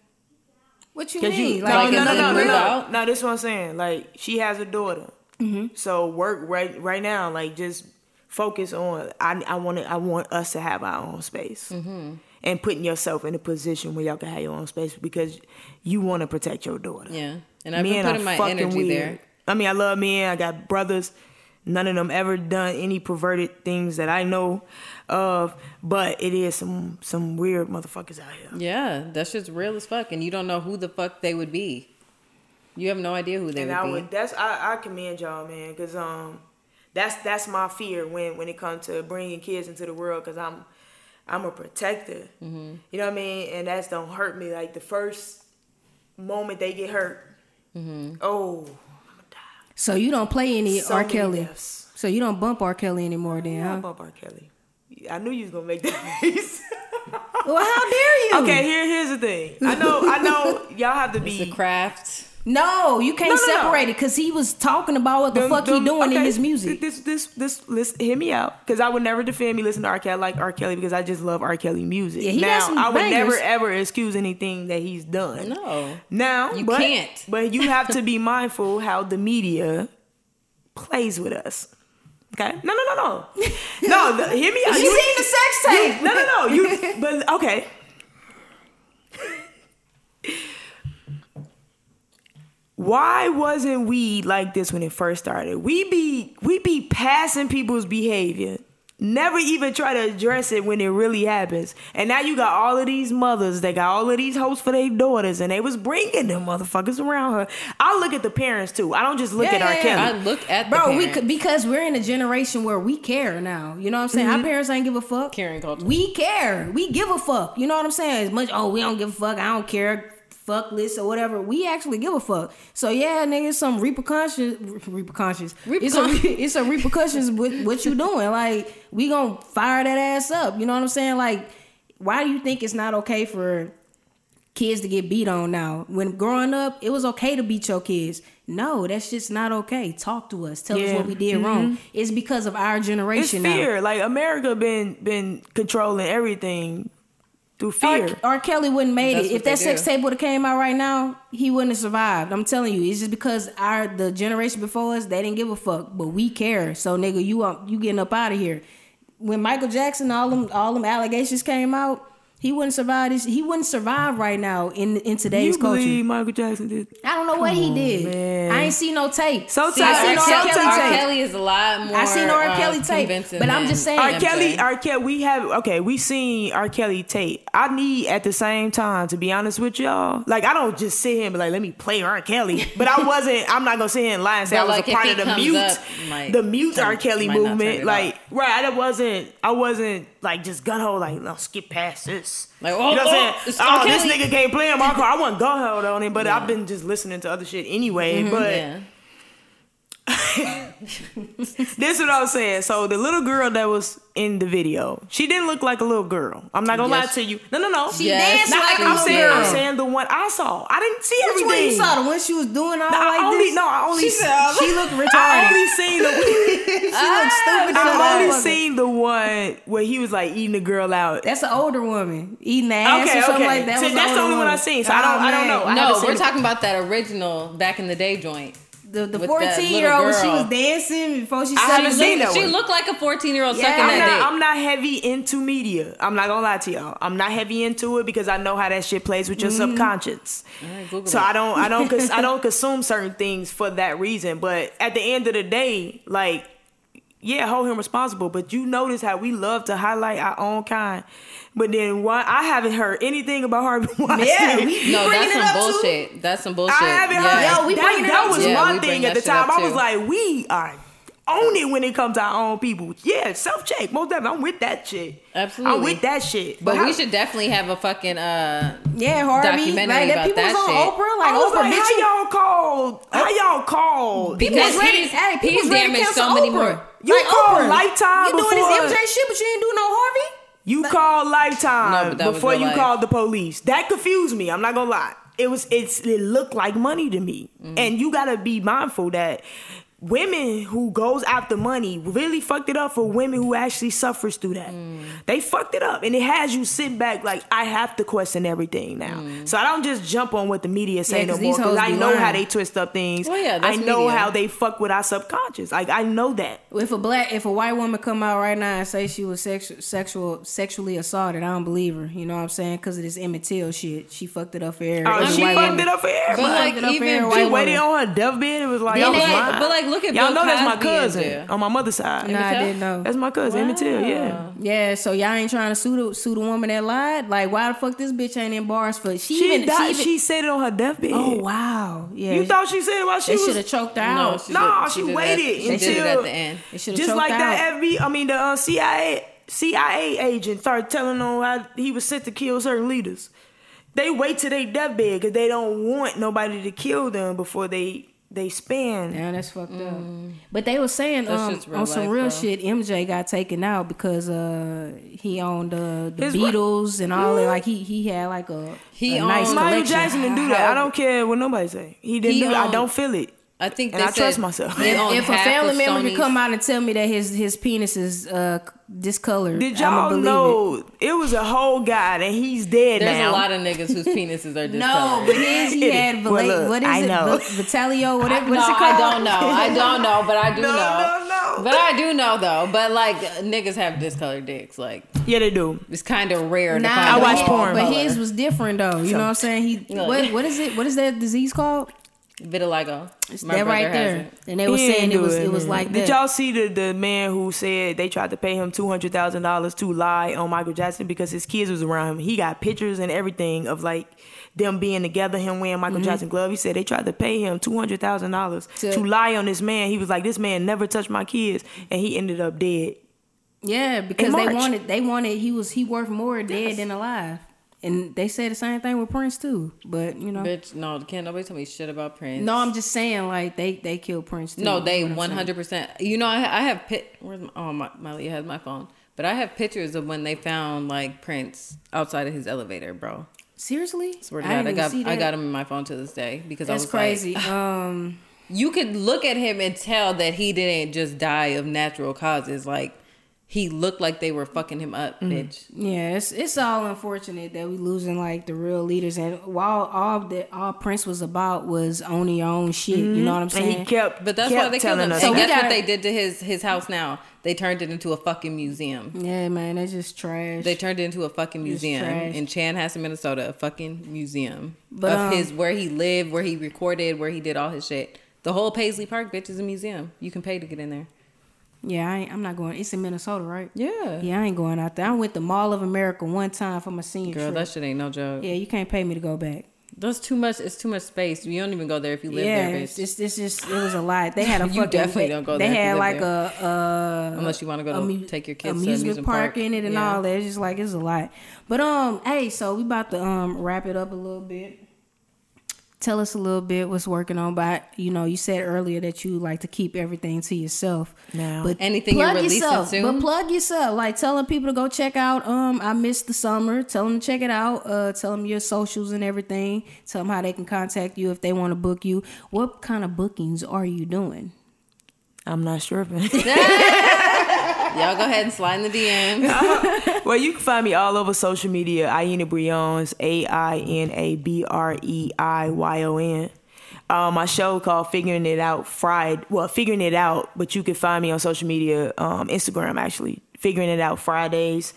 what you mean? you like, Like, no as no in no no no no. This is what I'm saying. Like she has a daughter, Mm-hmm. so work right right now. Like just focus on. I I want I want us to have our own space. Mm-hmm. And putting yourself in a position where y'all can have your own space because you want to protect your daughter. yeah and i've been Men are putting my fucking energy weird. there I mean, I love men. I got brothers. None of them ever done any perverted things that I know of, but it is some some weird motherfuckers out here. yeah that's just real as fuck and you don't know who the fuck they would be you have no idea who they and would I be would that's I, I commend y'all, man, because um that's that's my fear when when it comes to bringing kids into the world, because I'm I'm a protector. Mm-hmm. You know what I mean? And that's don't hurt me. Like the first moment they get hurt, Mm-hmm. oh, so you don't play any so R. Kelly. deaths. So you don't bump R. Kelly anymore, then, Yeah, I huh? bump R. Kelly. I knew you was gonna make that face. Well, how dare you? okay, here here's the thing. I know I know y'all have to be It's a craft. No, you can't No, no, no. separate it because he was talking about what the fuck he doing in his music. This, this, this, listen, hear me out, because I would never defend me listening to R. Kelly like R. Kelly because I just love R. Kelly music. Yeah, he now I would bangers. never ever excuse anything that he's done. No. Now You but, can't. But you have to be mindful how the media plays with us. Okay? No, no, no, no. No, the, hear me out. You You- seen the sex tape? no, no, no. You but okay. Why wasn't we like this when it first started? We be we be passing people's behavior. Never even try to address it when it really happens. And now you got all of these mothers, that got all of these hosts for their daughters, and they was bringing them motherfuckers around her. I look at the parents too. I don't just look Yeah, at R. yeah, Kelly. yeah. I look at the Bro, we could because we're in a generation where we care now. You know what I'm saying? Our mm-hmm. parents ain't give a fuck. Caring culture. We care. We give a fuck. You know what I'm saying? As much oh we don't give a fuck. I don't care. Fuck this or whatever. We actually give a fuck. So yeah, nigga, some repercussions. Repercussions. It's a Repercussions. it's a repercussions with what you doing. Like we gonna fire that ass up. You know what I'm saying? Like why do you think it's not okay for kids to get beat on now. When growing up, it was okay to beat your kids. No, that's just not okay. Talk to us. Tell us what we did wrong. Mm-hmm. It's because of our it's generation fear. Like America been been controlling everything through fear. R. R. Kelly wouldn't made That's it. If that they sex do. tape would have came out right now, he wouldn't have survived. I'm telling you, it's just because our the generation before us, they didn't give a fuck, but we care. So nigga, you um, you getting up out of here. When Michael Jackson, all them all them allegations came out, he wouldn't survive this. He wouldn't survive right now in in today's you culture. believe Michael Jackson did? I don't know what he on, did. man. I ain't seen no tape. So See, I R. seen R. Kelly, Kelly R. tape. Kelly is a lot more. I seen R. uh, Kelly tape, but I'm just saying- R. Kelly, R. Kelly, we have okay. We seen R. Kelly tape. I need at the same time to be honest with y'all. Like I don't just sit here and be like, let me play R. Kelly. But I wasn't. I'm not gonna sit here and lie and say But, I was like, a part of the mute, up, might the mute turn- R. Kelly might not turn movement. Like off. Right, I wasn't. I wasn't like just gun hole. Like no, skip past this. Like, oh, you oh, know what oh, I'm oh, it's saying? R. Oh, this nigga can't play in my car. I wasn't gun hold on him, but I've been just listening to other shit anyway. Mm-hmm, but Yeah. this is what I was saying. So the little girl that was in the video, she didn't look like a little girl. I'm not gonna Yes. lie to you. No, no, no. She Yes, danced Not like like a I'm little saying, girl. I'm saying the one I saw. I didn't see Which everything. one you saw? The one she was doing all No, I like only this? no, I only She said- oh. She looked I only seen the she looked stupid. as a I only motherfucker. seen the one where he was like eating the girl out. That's an older woman eating the ass Okay, or something okay. like that. So that's the older only one I woman. seen, so I don't- I don't oh, know. I No, we're talking about that original back in the day joint. The the 14 year old she was dancing before she I said haven't she seen looked- that She looked like a 14 year old Yeah, sucking I'm that not, dick. I'm not heavy into media. I'm not gonna lie to y'all. I'm not heavy into it because I know how that shit plays with your Mm-hmm. subconscious. Google So it. I don't, I don't, cons- I don't consume certain things for that reason. But at the end of the day, like, yeah, hold him responsible. But you notice how we love to highlight our own kind. But then why I haven't heard anything about Harvey Weinstein. Yeah, we- no, bringing that's it some up, too? bullshit. That's some bullshit. I haven't yeah. heard. Yo, we that, bringing that was too. Yeah, my thing at the that shit up, time. I was like, we are own it when it comes to our own people. Yeah, self check. Most definitely, I'm with that shit. Absolutely. I'm with that shit. But how- we should definitely have a fucking uh Yeah, Harvey. Documentary like, that about people that was on shit. Oprah. Like I was Oprah like, bitching. how y'all called? How y'all called? People Because ready. he's- hey, people he's was ready to damaged cancel so many Oprah. more. You like called Oprah. Lifetime You doing before- this MJ shit, but you ain't do no Harvey. You called Lifetime but that was before you life. called the police. That confused me. I'm not gonna lie. It was it's it looked like money to me. Mm-hmm. And you gotta be mindful that women who goes after money really fucked it up for women who actually suffers through that. Mm. They fucked it up. And it has you sit back like I have to question everything now. Mm. So I don't just jump on what the media say Yeah, no 'cause more. Because I be know how they twist up things. Well, yeah, I know media. how they fuck with our subconscious. Like I know that. If a black, if a white woman come out right now and say she was sexual, sexual, sexually assaulted, I don't believe her. You know what I'm saying? Because of this Emmett Till shit. She fucked it up for every, Oh, she fucked woman. it up for everybody. But like Fucked it up for even She waited on her deathbed. It was like, Then I was they- lying. but, like, look at y'all Bill know that's my Cosby cousin on my mother's side. Nah, I didn't know. That's my cousin, Emmett Till. Yeah. Yeah, so y'all ain't trying to sue the, sue the woman that lied. Like, why the fuck this bitch ain't in bars for? She, She even died. she, She, said it on her deathbed. Oh wow, yeah. You thought she said it while she was. they should have choked her No, out. she Nah, did- she did it waited at, she until did it at the end. They should have Just like her that out. FB, I mean the uh, CIA CIA agent started telling on how he was sent to kill certain leaders. They wait till they deathbed because they don't want nobody to kill them before they they spend. Yeah, that's fucked up. But they were saying um, real on some life, real bro. shit, MJ got taken out because uh he owned uh, the His what? Beatles and all that. Like he he had like a He a nice Michael collection. Jackson didn't do that. I don't care what nobody say. He didn't He do it. I don't feel it. I think And they I trust myself. he owned If a family of member Sony's- could come out and tell me that his his penis is uh discolored, Did y'all believe know it. was a whole guy and he's dead now? There's now? a lot of niggas whose penises are discolored. No, but his he It- had well, look, what is I it? know. Va- Vitalio, what, it- what no, it called? I don't know. I don't know, but I do No, know. no, no. But I do know though. But like niggas have discolored dicks. Like yeah, they do. it's kind of rare to Nah, find. I a watch porn. but color. his was different though. You know what I'm saying? He Look. what what is it? What is that disease called? Vitiligo. It's My that right brother has there. it. And they were He saying it was it was like Did that. y'all see the the man who said they tried to pay him two hundred thousand dollars to lie on Michael Jackson because his kids was around him? He got pictures and everything of like them being together, him wearing Michael Mm-hmm. Jackson glove. He said they tried to pay him two hundred thousand dollars To- to lie on this man. He was like, this man never touched my kids, and he ended up dead. Yeah, because they wanted they wanted he was he worth more dead than alive. And they said the same thing with Prince too. But you know Bitch, no, can't nobody tell me shit about Prince. No, I'm just saying like they they killed Prince too. No, they You know what I'm saying? 100. percent You know, I, I have pit. Where's my, oh my Miley has my phone, but I have pictures of when they found like Prince outside of his elevator, bro. Seriously? Swear to I God, I, got I got him in my phone to this day because I That's was crazy. Like, um you could look at him and tell that he didn't just die of natural causes. Like he looked like they were fucking him up, Mm. bitch. yeah, it's it's all unfortunate that we losing like the real leaders and while all that all Prince was about was owning your own shit. You know what I'm And saying? he kept, But that's kept why they killed him. us. So and we guess gotta- what they did to his his house now? They turned it into a fucking museum. yeah, man, that's just trash. They turned it into a fucking It's museum trash. in Chanhassen, Minnesota. A fucking museum But, of um, his where he lived, where he recorded, where he did all his shit. The whole Paisley Park bitch is a museum. You can pay to get in there. Yeah, I ain't, I'm not going. It's in Minnesota, right? Yeah, Yeah, I ain't going out there. I went to Mall of America one time for my senior girl, trip. that shit ain't no joke. yeah, you can't pay me to go back. That's too much. It's too much space. You don't even go there if you live yeah, there, bitch. just, it's just, it was a lot. They had a You fucking. definitely they, don't go They there if you had like there. a, uh, Unless you wanna go to take your kids to amusement, amusement park, park. in it and Yeah. all that. It's just like it's a lot. But um, hey, so we about to um wrap it up a little bit. Tell us a little bit what's working on. But you know, you said earlier that you like to keep everything to yourself. Now. but Anything you're plug releasing yourself. soon? But plug yourself. Like telling people to go check out. Um, I missed the summer. Tell them to check it out. Uh, tell them your socials and everything. Tell them how they can contact you if they want to book you. What kind of bookings are you doing? I'm not sure. Y'all go ahead and slide in the DM. well, you can find me all over social media. Aina Brei'Yon, A I N A B R E I Y O N. Um, my show called Figuring It Out Friday. Well, Figuring It Out, but you can find me on social media, um, Instagram actually. Figuring It Out Fridays.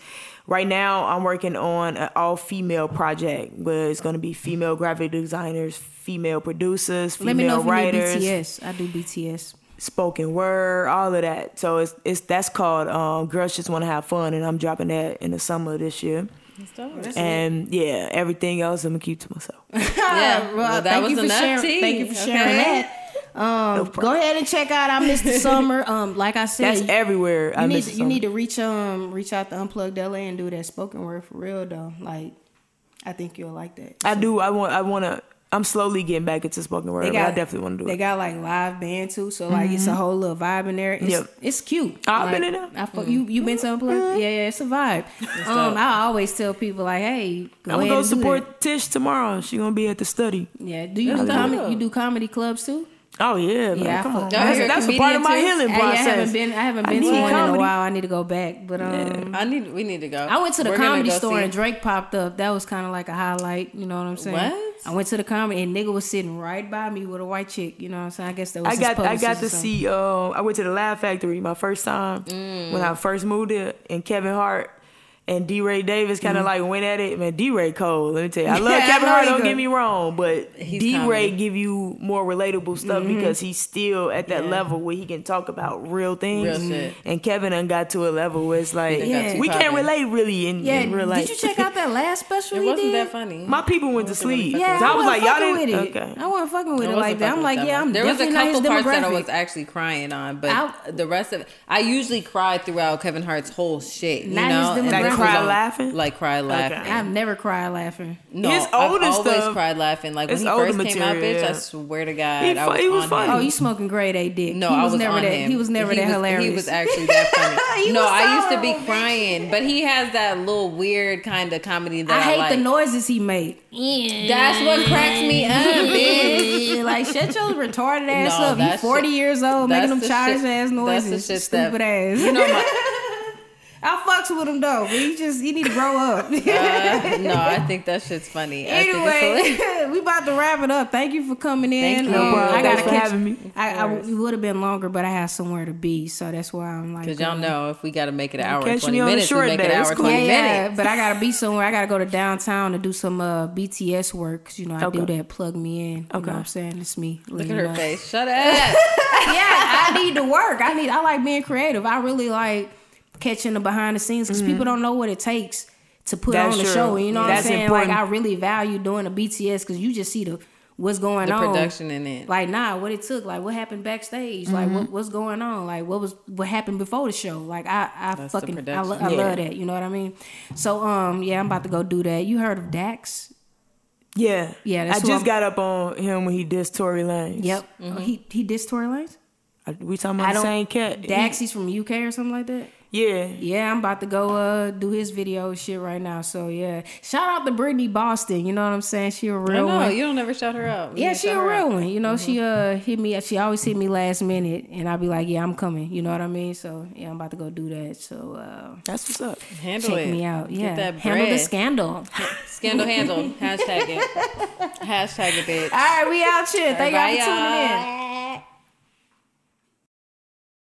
Right now, I'm working on an all female project, where it's going to be female graphic designers, female producers, female Let me know if writers you need BTS. I do BTS. Spoken word, all of that. So it's it's that's called um, Girls Just Want to Have Fun, and I'm dropping that in the summer of this year. And yeah, everything else I'm gonna keep to myself. yeah, well, that thank was you for enough sharing. tea. Thank you for sharing Okay. that. Um, go ahead and check out I Missed the Summer. Um, like I said, That's everywhere. I you need miss to, the you need to reach um reach out to Unplugged LA and do that spoken word for real though. Like, I think you'll like that. I do. I want. I want to. I'm slowly getting back into spoken word. They got I definitely want to do They it. They got like live band too, so like it's a whole little vibe in there. It's, Yep. it's cute. I've Like, been in there. I fuck, you you been to Unplugged? Yeah, yeah, it's a vibe. Um, I always tell people like, hey, go I'm gonna go support Tish tomorrow. She gonna be at the study. Yeah, do you do comedy? You do comedy clubs too? Oh yeah, man. Yeah, Come on. That's, a that's a part of my comedian, too? healing Hey, I haven't been I haven't I been to need one in a while. I need to go back, but um. I need. We need to go. I went to the We're comedy store and Drake popped up. That was kind of like a highlight. You know what I'm saying? What? I went to the comedy and nigga was sitting right by me with a white chick. You know what I'm saying? I guess that was I got I got to see. Uh, I went to the Laugh Factory my first time Mm. when I first moved there, and Kevin Hart and DeRay Davis kind of like went at it. Man, DeRay cold. Let me tell you, I love. Yeah, Kevin know Hart. Don't good. get me wrong, but He's DeRay give you more relatable stuff Mm-hmm. because he's still at that Yeah. level where he can talk about real things. Real shit. And Kevin done got to a level where it's like They got too we can't relate really in, Yeah, in real life. did you check out that last special It wasn't did? that funny. My people went to sleep. Yeah, I, I was like, y'all fucking didn't. with it. Okay. I wasn't fucking with I it like that. I'm like, yeah, I'm one. There was a definitely not his couple parts that I demographic. was actually crying on, but the rest of it, I usually cry throughout Kevin Hart's whole shit. You Not his know, and the demographic. Cry on- laughing? Like cry laughing. Okay. I've never cried laughing. No, His I've always stuff- cried laughing. Like when he older first came out, material, bitch. I swear to God, He I was, he was on funny. him. Oh, you smoking grade A dick. No, he I was, was never on that. him. He was never he that was, hilarious. He was actually that funny. No, was I used to be so- crying, but he has that little weird kind of comedy that I I, hate like. the noises he made. That's what cracks me up, bitch. like shut your retarded ass No, up. You that forty years old making them childish ass that's the noises. Stupid ass. You know, my, I fucks with him though, but he just he need to grow up. uh, no, I think that shit's funny. I think it's hilarious. anyway, we about to wrap it up. Thank you for coming in. Thank you. No Um, problem. I gotta for catch, having me. I, I it would have been longer, but I had somewhere to be, so that's why I'm like. Because y'all uh, know if we got to make it an hour and catch 20 me on the minutes, we short make it an hour cool. 20 Yeah, yeah, but I gotta be somewhere. I gotta go to downtown to do some uh, BTS work. 'cause, you know, I Okay. do that. Plug me in. You Okay. know what I'm saying? It's me. Look at her know. face. Shut up. yeah, I need to work. I need. I like being creative. I really like catching the behind the scenes because people mm-hmm. don't know what it takes to put That's on the true. show. You know what I'm saying? important. Like I really value doing a BTS because you just see the what's going The on. production in it. Like nah, what it took. Like what happened backstage. Like what, mm-hmm. what's going on. Like what was what happened before the show. Like I I That's fucking I, lo- I Yeah. love that. You know what I mean? So um yeah, I'm about to go do that. You heard of Dax? Yeah. Yeah, I that's who just I'm- got up on him when he dissed Tory Lanez. Yep. Oh, he he dissed Tory Lanez. I- We talking I about the don't. same cat. Dax, he's from UK or something like that. Yeah. Yeah, I'm about to go uh do his video shit right now. So yeah, shout out to Brittany Boston. You know what I'm saying? She a I real know. one. You don't ever shout her out. We yeah, she a real out. one. You know, she uh hit me. She always hit me last minute, and I'll be like, yeah, I'm coming. You know what I mean? So yeah, I'm about to go do that. So uh That's what's up. Handle check it. me out. Get Yeah, handle the scandal. Scandal handled. Hashtag it. Hashtag it, bitch. All right, we out here. Thank y'all for tuning in.